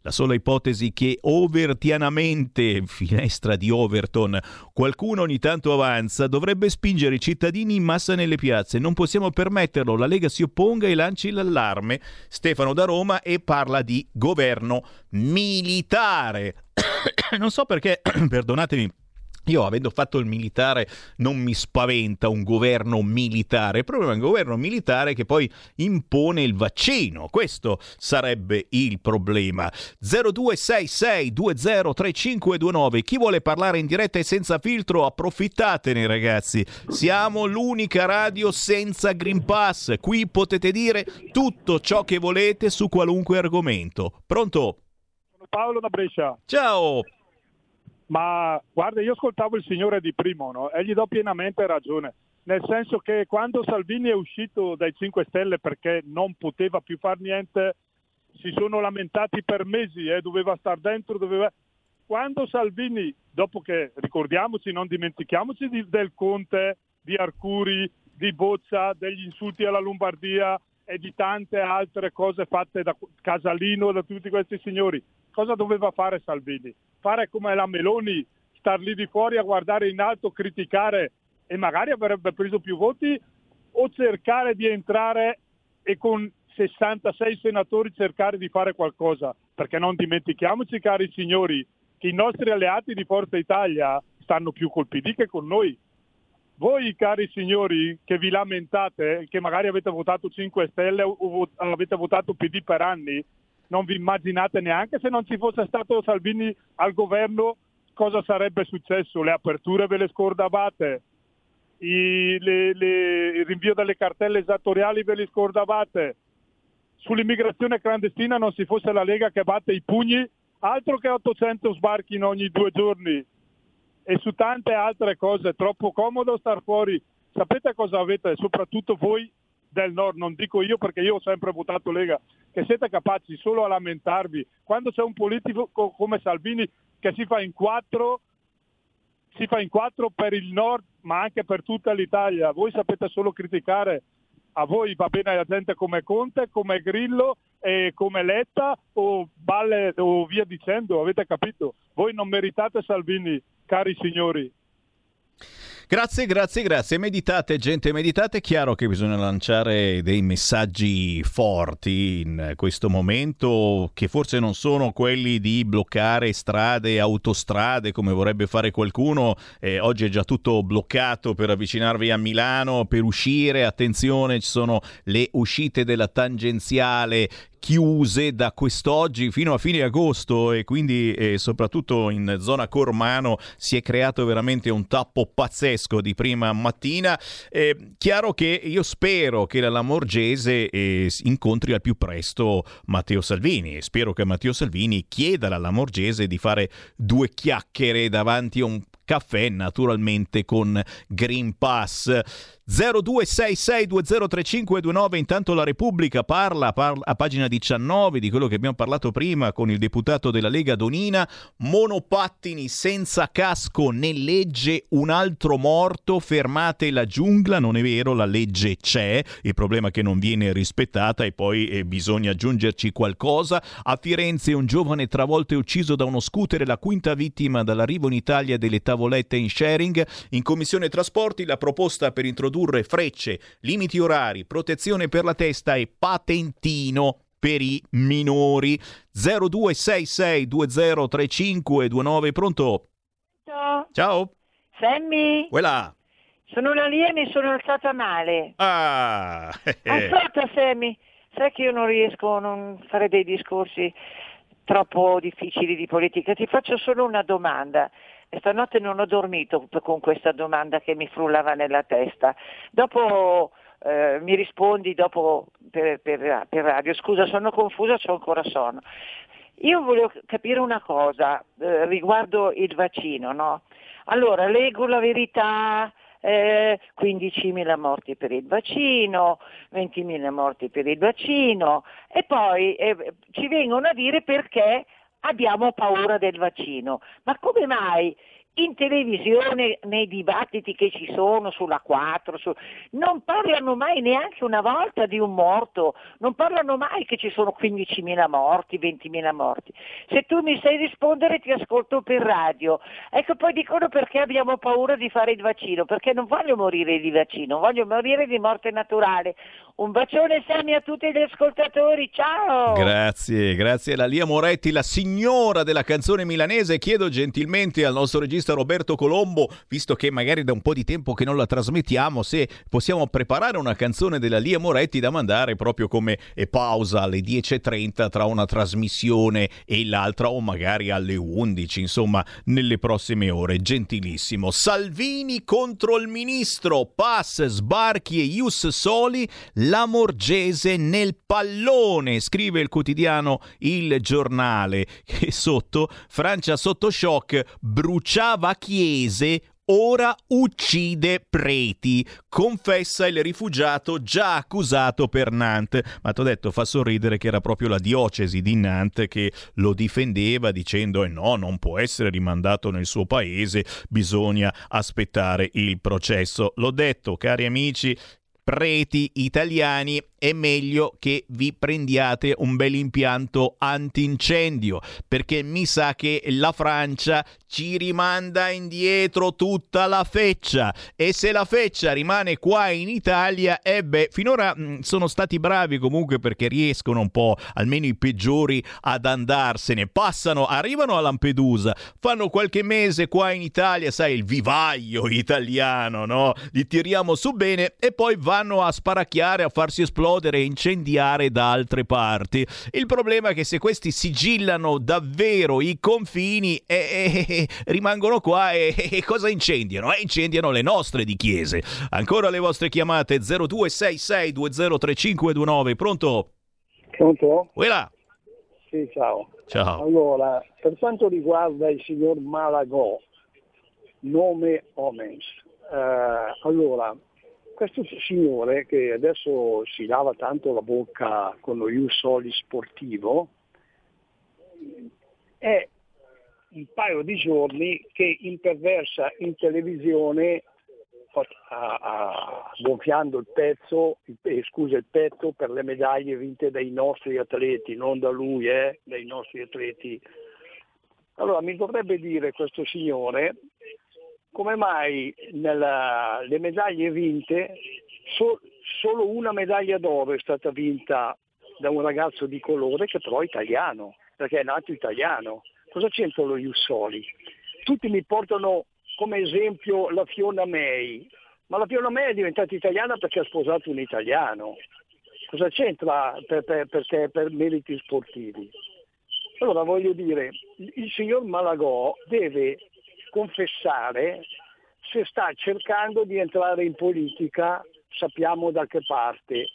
La sola ipotesi che overtianamente, finestra di Overton, qualcuno ogni tanto avanza, dovrebbe spingere i cittadini in massa nelle piazze. Non possiamo permetterlo. La Lega si opponga e lanci l'allarme. Stefano da Roma e parla di governo militare. non so perché, perdonatemi io, avendo fatto il militare, non mi spaventa un governo militare. Il problema è un governo militare che poi impone il vaccino. Questo sarebbe il problema. 0266203529. Chi vuole parlare in diretta e senza filtro, approfittatene, ragazzi. Siamo l'unica radio senza Green Pass. Qui potete dire tutto ciò che volete su qualunque argomento. Pronto? Sono Paolo da Brescia. Ciao. Ma guarda, io ascoltavo il signore di primo no? e gli do pienamente ragione. Nel senso che quando Salvini è uscito dai 5 Stelle perché non poteva più fare niente, si sono lamentati per mesi, eh, doveva star dentro, doveva... Quando Salvini, dopo che ricordiamoci, non dimentichiamoci di, del Conte, di Arcuri, di Boccia, degli insulti alla Lombardia e di tante altre cose fatte da Casalino, da tutti questi signori, cosa doveva fare Salvini? Fare come la Meloni, star lì di fuori a guardare in alto, criticare e magari avrebbe preso più voti o cercare di entrare e con 66 senatori cercare di fare qualcosa, perché non dimentichiamoci cari signori che i nostri alleati di Forza Italia stanno più col PD che con noi. Voi cari signori che vi lamentate, che magari avete votato 5 Stelle o avete votato PD per anni, non vi immaginate neanche se non ci fosse stato Salvini al governo cosa sarebbe successo. Le aperture ve le scordavate, I, le, le, il rinvio delle cartelle esattoriali ve le scordavate. Sull'immigrazione clandestina non si fosse la Lega che batte i pugni, altro che 800 sbarchi in ogni due giorni. E su tante altre cose, troppo comodo star fuori. Sapete cosa avete, soprattutto voi del nord, non dico io perché io ho sempre votato Lega, che siete capaci solo a lamentarvi. Quando c'è un politico come Salvini che si fa in quattro, si fa in quattro per il nord ma anche per tutta l'Italia, voi sapete solo criticare. A voi va bene la gente come Conte, come Grillo e come Letta o Balle o via dicendo, avete capito? Voi non meritate Salvini, cari signori. Grazie, grazie, grazie. Meditate, gente, meditate. È chiaro che bisogna lanciare dei messaggi forti in questo momento, che forse non sono quelli di bloccare strade autostrade come vorrebbe fare qualcuno. Eh, oggi è già tutto bloccato per avvicinarvi a Milano, per uscire. Attenzione, ci sono le uscite della tangenziale chiuse da quest'oggi fino a fine agosto e quindi eh, soprattutto in zona Cormano si è creato veramente un tappo pazzesco di prima mattina. Eh, chiaro che io spero che la Lamorgese eh, incontri al più presto Matteo Salvini e spero che Matteo Salvini chieda alla Lamorgese di fare due chiacchiere davanti a un caffè naturalmente con Green Pass. 0266203529 intanto la Repubblica parla, parla, a pagina 19 di quello che abbiamo parlato prima con il deputato della Lega Donina. Monopattini senza casco né legge un altro morto. Fermate la giungla non è vero la legge c'è. Il problema è che non viene rispettata e poi eh, bisogna aggiungerci qualcosa. A Firenze un giovane travolto e ucciso da uno scooter la quinta vittima dall'arrivo in Italia delle tavolette in sharing. In commissione trasporti la proposta per introdurre introdurre frecce, limiti orari, protezione per la testa e patentino per i minori. 0266203529 pronto? Ciao. Sammy? Quella. Sono una lì e mi sono alzata male. Ah. Aspetta Sammy, sai che io non riesco a non fare dei discorsi troppo difficili di politica, ti faccio solo una domanda. E stanotte non ho dormito con questa domanda che mi frullava nella testa. Dopo eh, mi rispondi dopo per, per, per radio. Scusa, sono confusa, c'ho ancora sonno. Io volevo capire una cosa eh, riguardo il vaccino, no? Allora, leggo la verità, eh, 15.000 morti per il vaccino, 20.000 morti per il vaccino e poi eh, ci vengono a dire perché abbiamo paura del vaccino. Ma come mai in televisione, nei dibattiti che ci sono sulla 4, su... non parlano mai neanche una volta di un morto, non parlano mai che ci sono 15.000 morti, 20.000 morti. Se tu mi sai rispondere ti ascolto per radio. Ecco, poi dicono perché abbiamo paura di fare il vaccino, perché non voglio morire di vaccino, voglio morire di morte naturale. Un bacione Sami a tutti gli ascoltatori, ciao! Grazie, grazie a Lia Moretti, la signora della canzone milanese. Chiedo gentilmente al nostro regista Roberto Colombo, visto che magari da un po' di tempo che non la trasmettiamo, se possiamo preparare una canzone della Lia Moretti da mandare proprio come pausa alle 10.30 tra una trasmissione e l'altra o magari alle 11, insomma, nelle prossime ore. Gentilissimo. Salvini contro il ministro, pass, sbarchi e ius soli la Morgese nel pallone, scrive il quotidiano Il Giornale, che sotto Francia sotto shock bruciava chiese ora uccide preti, confessa il rifugiato già accusato per Nantes. Ma ti ho detto, fa sorridere che era proprio la diocesi di Nantes che lo difendeva dicendo eh no, non può essere rimandato nel suo paese, bisogna aspettare il processo. L'ho detto, cari amici, preti italiani è meglio che vi prendiate un bel impianto antincendio perché mi sa che la Francia ci rimanda indietro tutta la feccia. E se la feccia rimane qua in Italia e eh finora mh, mm, sono stati bravi comunque perché riescono un po' almeno i peggiori ad andarsene. Passano arrivano a Lampedusa fanno qualche mese qua in Italia sai il vivaio italiano no? Li tiriamo su bene e poi vanno a sparacchiare a farsi esplodere e incendiare da altre parti. Il problema è che se questi sigillano davvero i confini e, e, e rimangono qua e, cosa incendiano? Eh, incendiano le nostre di chiese. Ancora le vostre chiamate 0266203529. Pronto? Pronto? Uela. Sì, ciao. Ciao. Allora, per quanto riguarda il signor Malagò, nome Omens, eh, allora, questo signore che adesso si lava tanto la bocca con lo Ius Soli sportivo, è un paio di giorni che imperversa in televisione gonfiando il pezzo, eh, scusa, il petto per le medaglie vinte dai nostri atleti, non da lui, eh, dai nostri atleti. Allora mi dovrebbe dire questo signore come mai nelle medaglie vinte so, solo una medaglia d'oro è stata vinta da un ragazzo di colore che però è italiano, perché è nato italiano. Cosa c'entra lo Jussoli? Tutti mi portano come esempio la Fiona May, ma la Fiona May è diventata italiana perché ha sposato un italiano. Cosa c'entra per, per, perché, per meriti sportivi? Allora voglio dire, il signor Malagò deve confessare se sta cercando di entrare in politica, sappiamo da che parte,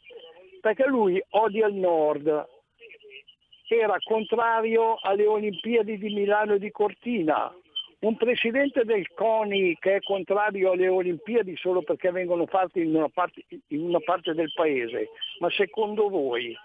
perché lui odia il nord, era contrario alle Olimpiadi di Milano e di Cortina, un presidente del CONI che è contrario alle Olimpiadi solo perché vengono fatte in una parte, in una parte del paese, ma secondo voi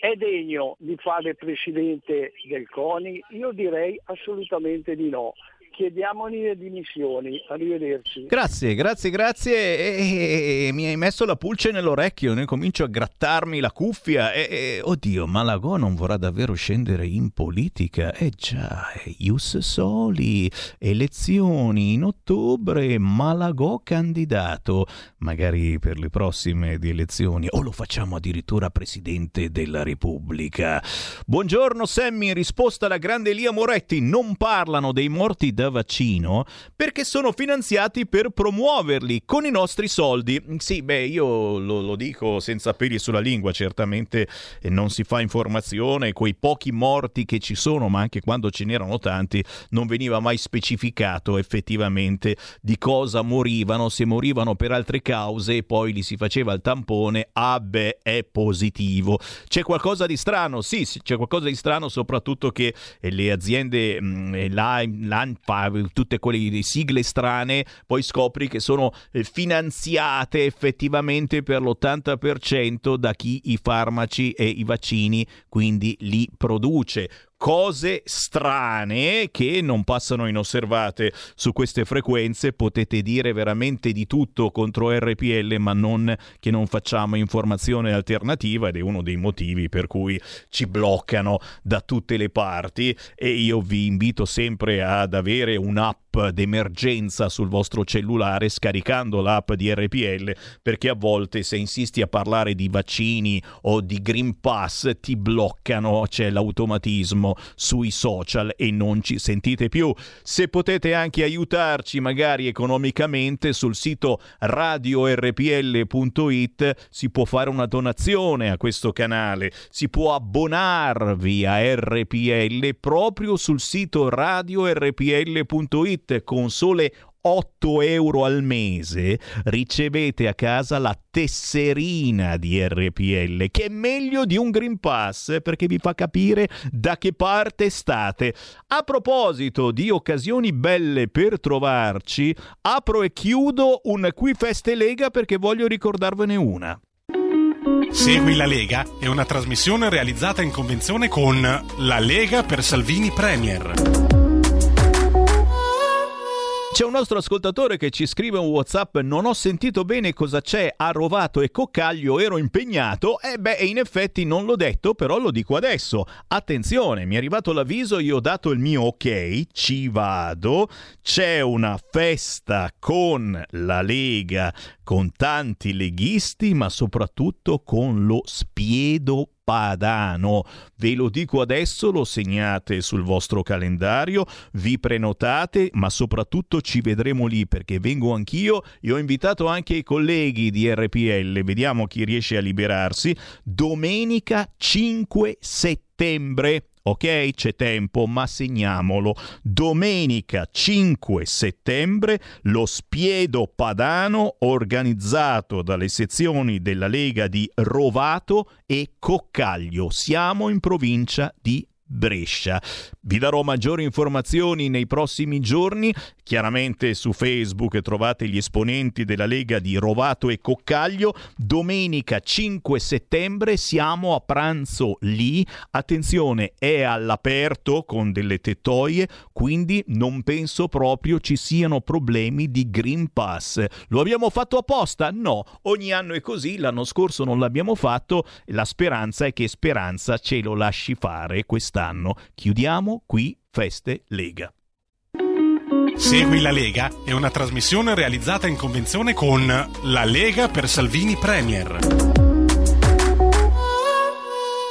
è degno di fare presidente del CONI? Io direi assolutamente di no chiediamogli le dimissioni. Arrivederci. Grazie, grazie, grazie. E, e, mi hai messo la pulce nell'orecchio, ne comincio a grattarmi la cuffia. E, e, oddio, Malagò non vorrà davvero scendere in politica. Eh già, Ius Soli, elezioni in ottobre, Malagò candidato. Magari per le prossime elezioni. O lo facciamo addirittura Presidente della Repubblica. Buongiorno Sammy, risposta alla grande Elia Moretti, non parlano dei morti da vaccino perché sono finanziati per promuoverli con i nostri soldi. Sì, beh, io lo, lo dico senza peli sulla lingua, certamente eh, non si fa informazione, quei pochi morti che ci sono, ma anche quando ce n'erano tanti, non veniva mai specificato effettivamente di cosa morivano, se morivano per altre cause e poi li si faceva il tampone, ah beh, è positivo. C'è qualcosa di strano? Sì, c'è qualcosa di strano, soprattutto che eh, le aziende, mh, l'ANFA, tutte quelle sigle strane, poi scopri che sono eh, finanziate effettivamente per l'80% da chi i farmaci e i vaccini quindi li produce cose strane che non passano inosservate su queste frequenze. Potete dire veramente di tutto contro RPL, ma non che non facciamo informazione alternativa ed è uno dei motivi per cui ci bloccano da tutte le parti e io vi invito sempre ad avere un'app d'emergenza sul vostro cellulare scaricando l'app di RPL perché a volte se insisti a parlare di vaccini o di Green Pass ti bloccano, c'è l'automatismo sui social e non ci sentite più. Se potete anche aiutarci magari economicamente sul sito radiorpl.it si può fare una donazione a questo canale, si può abbonarvi a RPL proprio sul sito radiorpl.it con sole 8 euro al mese ricevete a casa la tesserina di RPL, che è meglio di un Green Pass perché vi fa capire da che parte state. A proposito di occasioni belle per trovarci, apro e chiudo un Qui Feste Lega perché voglio ricordarvene una. Segui la Lega è una trasmissione realizzata in convenzione con La Lega per Salvini Premier. C'è un nostro ascoltatore che ci scrive un WhatsApp: Non ho sentito bene cosa c'è a Rovato e Coccaglio, ero impegnato. E eh beh, in effetti non l'ho detto, però lo dico adesso. Attenzione, mi è arrivato l'avviso, io ho dato il mio ok, ci vado. C'è una festa con la Lega, con tanti leghisti, ma soprattutto con lo spiedo Padano. Ve lo dico adesso, lo segnate sul vostro calendario, vi prenotate, ma soprattutto ci vedremo lì perché vengo anch'io e ho invitato anche i colleghi di RPL, vediamo chi riesce a liberarsi, domenica 5 settembre Ok, c'è tempo, ma segniamolo. Domenica 5 settembre lo Spiedo Padano organizzato dalle sezioni della Lega di Rovato e Coccaglio. Siamo in provincia di Brescia. Vi darò maggiori informazioni nei prossimi giorni. Chiaramente su Facebook trovate gli esponenti della Lega di Rovato e Coccaglio. Domenica 5 settembre siamo a pranzo lì. Attenzione, è all'aperto con delle tettoie, quindi non penso proprio ci siano problemi di Green Pass. Lo abbiamo fatto apposta? No, ogni anno è così, l'anno scorso non l'abbiamo fatto. La speranza è che Speranza ce lo lasci fare quest'anno quest'anno. Chiudiamo qui Feste Lega. Segui la Lega è una trasmissione realizzata in convenzione con La Lega per Salvini Premier.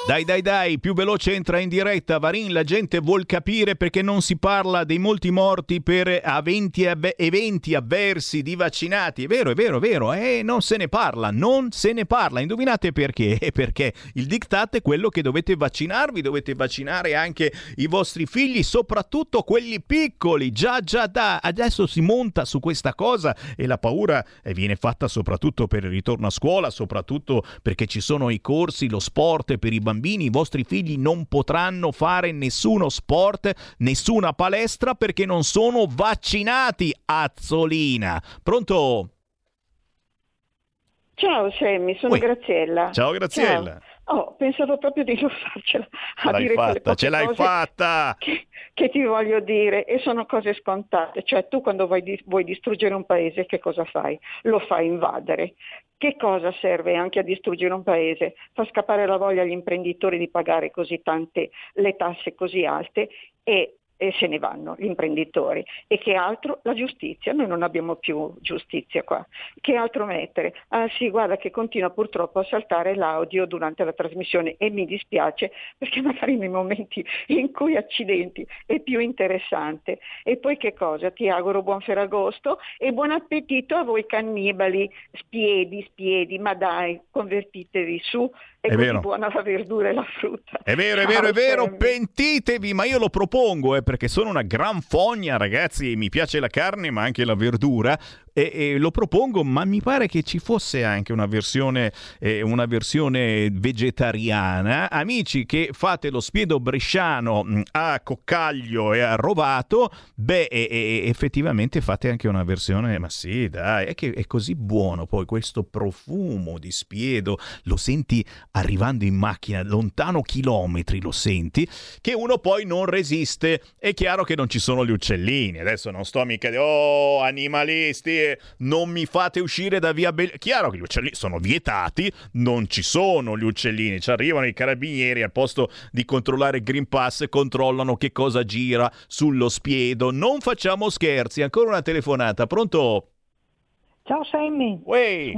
Dai, dai, dai, più veloce entra in diretta. Varin, la gente vuol capire perché non si parla dei molti morti per eventi, eventi avversi di vaccinati. È vero, è vero, è vero. Eh, non se ne parla, non se ne parla. Indovinate perché? Perché il diktat è quello che dovete vaccinarvi, dovete vaccinare anche i vostri figli, soprattutto quelli piccoli. Già, già, da. Adesso si monta su questa cosa e la paura eh, viene fatta soprattutto per il ritorno a scuola, soprattutto perché ci sono i corsi, lo sport per i bambini bambini, i vostri figli non potranno fare nessuno sport, nessuna palestra perché non sono vaccinati. Azzolina. Pronto? Ciao Semmi, sono Ui. Graziella. Ciao Graziella. Ciao. Oh, pensavo proprio di non farcela a l'hai fatta, ce l'hai fatta. Che, che ti voglio dire e sono cose scontate. Cioè tu quando vuoi, vuoi distruggere un paese che cosa fai? Lo fai invadere. Che cosa serve anche a distruggere un paese? Fa scappare la voglia agli imprenditori di pagare così tante le tasse così alte e e se ne vanno gli imprenditori. E che altro? La giustizia, noi non abbiamo più giustizia qua. Che altro mettere? Ah sì, guarda che continua purtroppo a saltare l'audio durante la trasmissione e mi dispiace perché magari nei momenti in cui accidenti è più interessante. E poi che cosa? Ti auguro buon Ferragosto e buon appetito a voi cannibali, spiedi, spiedi, ma dai, convertitevi su è, vero. buona la verdura e la frutta. È vero, è vero, è vero, Sammy. pentitevi, ma io lo propongo eh, perché sono una gran fogna, ragazzi, mi piace la carne ma anche la verdura e, e lo propongo, ma mi pare che ci fosse anche una versione, eh, una versione vegetariana. Amici che fate lo spiedo bresciano mh, a coccaglio e a rovato, beh, e- e- effettivamente fate anche una versione, ma sì, dai, è che è così buono poi questo profumo di spiedo, lo senti arrivando in macchina, lontano chilometri lo senti, che uno poi non resiste. È chiaro che non ci sono gli uccellini, adesso non sto mica di oh, animalisti, eh, non mi fate uscire da via Bell... Chiaro che gli uccellini sono vietati, non ci sono gli uccellini, ci arrivano i carabinieri al posto di controllare il Green Pass, controllano che cosa gira sullo spiedo. Non facciamo scherzi, ancora una telefonata, pronto? Ciao Sammy, Uè.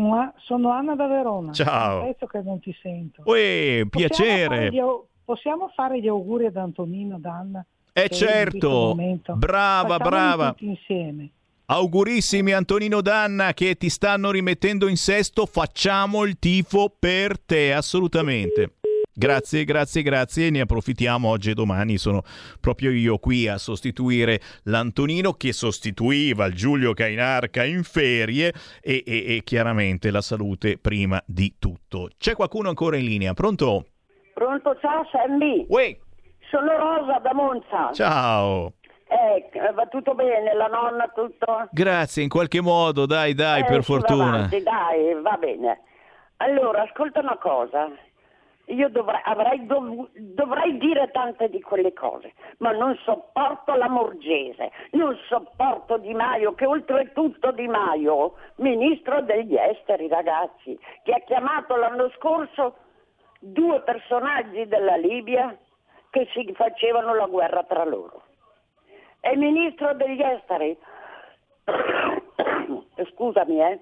sono, Anna da Verona. Ciao. Pezzo che non ti sento. Uè, Possiamo fare piacere. gli possiamo fare gli auguri ad Antonino, ad Anna? Eh certo, brava, Facciamoli brava. tutti insieme. Augurissimi Antonino Danna che ti stanno rimettendo in sesto, facciamo il tifo per te, assolutamente. Grazie, grazie, grazie. Ne approfittiamo oggi e domani. Sono proprio io qui a sostituire l'Antonino che sostituiva il Giulio Cainarca in ferie e, e- e chiaramente la salute prima di tutto. C'è qualcuno ancora in linea? Pronto? Pronto, ciao Sammy. Sono Rosa da Monza. Ciao. Eh, va tutto bene, la nonna tutto? Grazie, in qualche modo, dai, dai, Eh, per fortuna. avanti, dai, va bene. Allora, ascolta una cosa. Io dovrei, avrei dov- dovrei dire tante di quelle cose, ma non sopporto la Morgese, non sopporto Di Maio, che oltretutto Di Maio, ministro degli esteri, ragazzi, che ha chiamato l'anno scorso due personaggi della Libia che si facevano la guerra tra loro. Il ministro degli esteri, scusami, eh.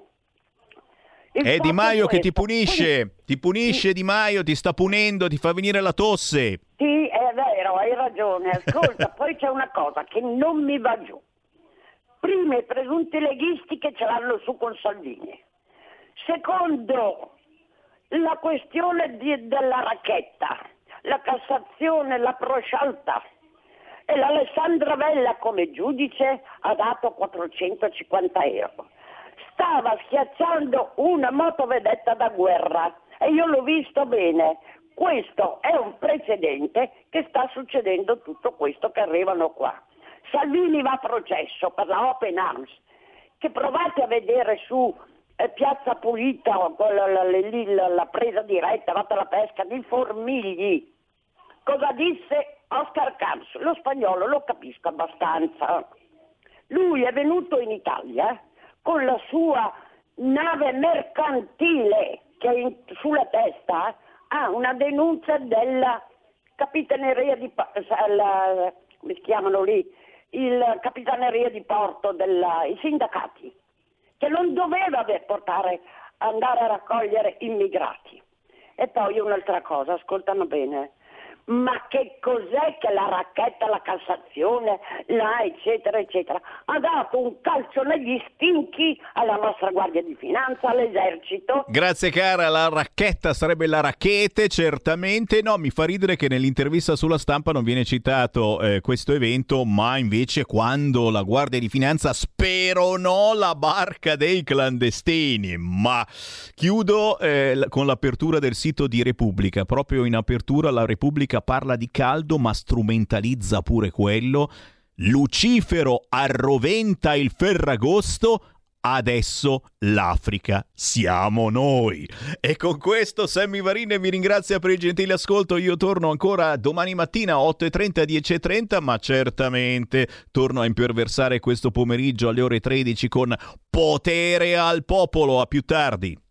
Il È Di Maio che ti punisce, ti punisce Di Maio, ti sta punendo, ti fa venire la tosse. Sì, è vero, hai ragione. Ascolta, poi c'è una cosa che non mi va giù. Prima i presunti leghisti che ce l'hanno su con Salvini. Secondo, la questione di- della racchetta, la Cassazione, la proscialta. E l'Alessandra Vella come giudice ha dato 450 euro. Stava schiacciando una motovedetta da guerra e io l'ho visto bene. Questo è un precedente che sta succedendo tutto questo che arrivano qua. Salvini va a processo per la Open Arms, che provate a vedere su eh, Piazza Pulita, la, la- la- la presa diretta, la pesca di Formigli. Cosa disse Oscar Camps? Lo spagnolo lo capisco abbastanza. Lui è venuto in Italia con la sua nave mercantile che in- sulla testa ha una denuncia della capitaneria di sa- la- come si chiamano lì? Il capitaneria di porto, della- i sindacati, che non doveva portare andare a raccogliere immigrati. E poi un'altra cosa, ascoltano bene. Ma che cos'è che la racchetta, la Cassazione, la eccetera eccetera, ha dato un calcio negli stinchi alla nostra Guardia di Finanza, all'esercito, Grazie cara, la racchetta sarebbe la racchete, certamente. No, mi fa ridere che nell'intervista sulla stampa non viene citato eh, questo evento, ma invece quando la Guardia di Finanza speronò la barca dei clandestini. Ma chiudo eh, con l'apertura del sito di Repubblica. Proprio in apertura la Repubblica parla di caldo, ma strumentalizza pure quello. Lucifero arroventa il Ferragosto, adesso l'Africa siamo noi. E con questo Sammy Varine vi ringrazia per il gentile ascolto. Io torno ancora domani mattina 8.30, 10.30, ma certamente torno a imperversare questo pomeriggio alle ore 13 con Potere al Popolo. A più tardi.